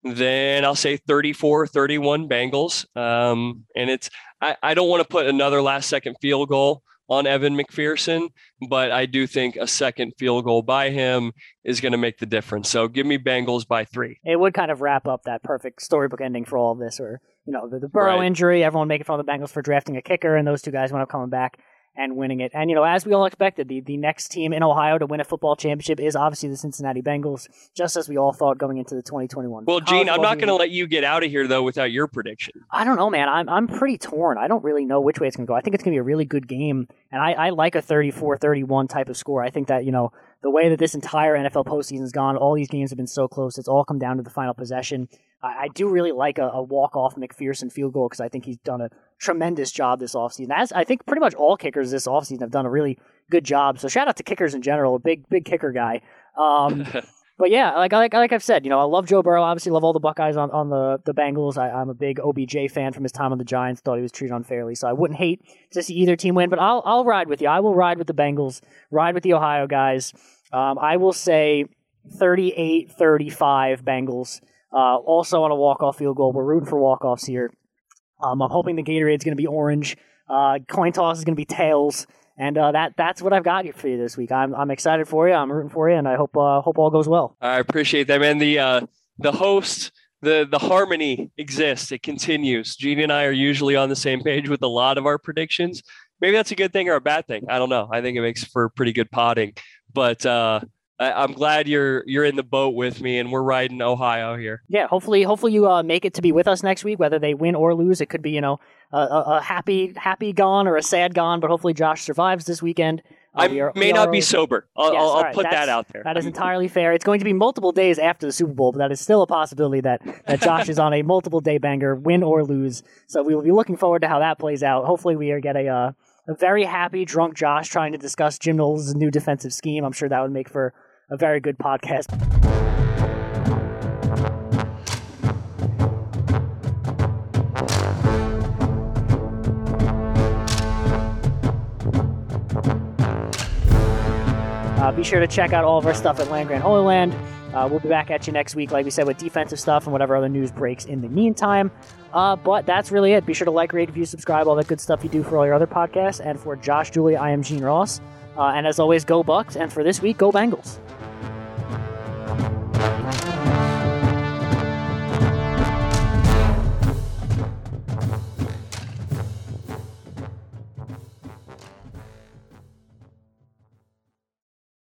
then I'll say 34 31 Bengals. Um, and it's, I, I don't want to put another last second field goal on Evan McPherson, but I do think a second field goal by him is going to make the difference. So give me Bengals by three. It would kind of wrap up that perfect storybook ending for all of this, or, you know, the, the Burrow right. injury, everyone making fun of the Bengals for drafting a kicker, and those two guys wound up coming back and winning it. And, you know, as we all expected, the, the next team in Ohio to win a football championship is obviously the Cincinnati Bengals, just as we all thought going into the 2021. Well, Gene, I'm not going to let you get out of here, though, without your prediction. I don't know, man. I'm, I'm pretty torn. I don't really know which way it's going to go. I think it's going to be a really good game, and I, I like a 34 31 type of score. I think that, you know, the way that this entire NFL postseason has gone, all these games have been so close. It's all come down to the final possession. I, I do really like a, a walk off McPherson field goal because I think he's done a tremendous job this offseason. As I think pretty much all kickers this offseason have done a really good job. So shout out to kickers in general, a big big kicker guy. Um, <laughs> but yeah, like, like like I've said, you know, I love Joe Burrow. Obviously, love all the Buckeyes on, on the the Bengals. I, am a big OBJ fan from his time on the Giants. Thought he was treated unfairly, so I wouldn't hate to see either team win. But I'll I'll ride with you. I will ride with the Bengals. Ride with the Ohio guys. Um, I will say 38-35 Bengals. Uh, also on a walk-off field goal. We're rooting for walk-offs here. Um, I'm hoping the Gatorade's going to be orange. Uh, coin toss is going to be tails. And uh, that that's what I've got for you this week. I'm I'm excited for you. I'm rooting for you, and I hope uh, hope all goes well. I appreciate that, man. The uh, the host, the the harmony exists. It continues. Gene and I are usually on the same page with a lot of our predictions. Maybe that's a good thing or a bad thing. I don't know. I think it makes for pretty good potting. But uh, I, am glad you're you're in the boat with me, and we're riding Ohio here. Yeah, hopefully, hopefully you uh, make it to be with us next week. Whether they win or lose, it could be you know a, a happy happy gone or a sad gone. But hopefully Josh survives this weekend. Uh, I are, may not be sober. I'll, yes, I'll, right. put that out there. That is <laughs> entirely fair. It's going to be multiple days after the Super Bowl, but that is still a possibility that, that Josh is on a multiple day banger, win or lose. So we will be looking forward to how that plays out. Hopefully, we get a uh, a very happy drunk Josh trying to discuss Jim Knowles' new defensive scheme. I'm sure that would make for a very good podcast. Uh, be sure to check out all of our stuff at Land Grant Holy Land. Uh, we'll be back at you next week, like we said, with defensive stuff and whatever other news breaks in the meantime. Uh, but that's really it. Be sure to like, rate, review, subscribe, all that good stuff you do for all your other podcasts. And for Josh Dooley, I am Gene Ross. Uh, and as always, go Bucks. And for this week, go Bengals.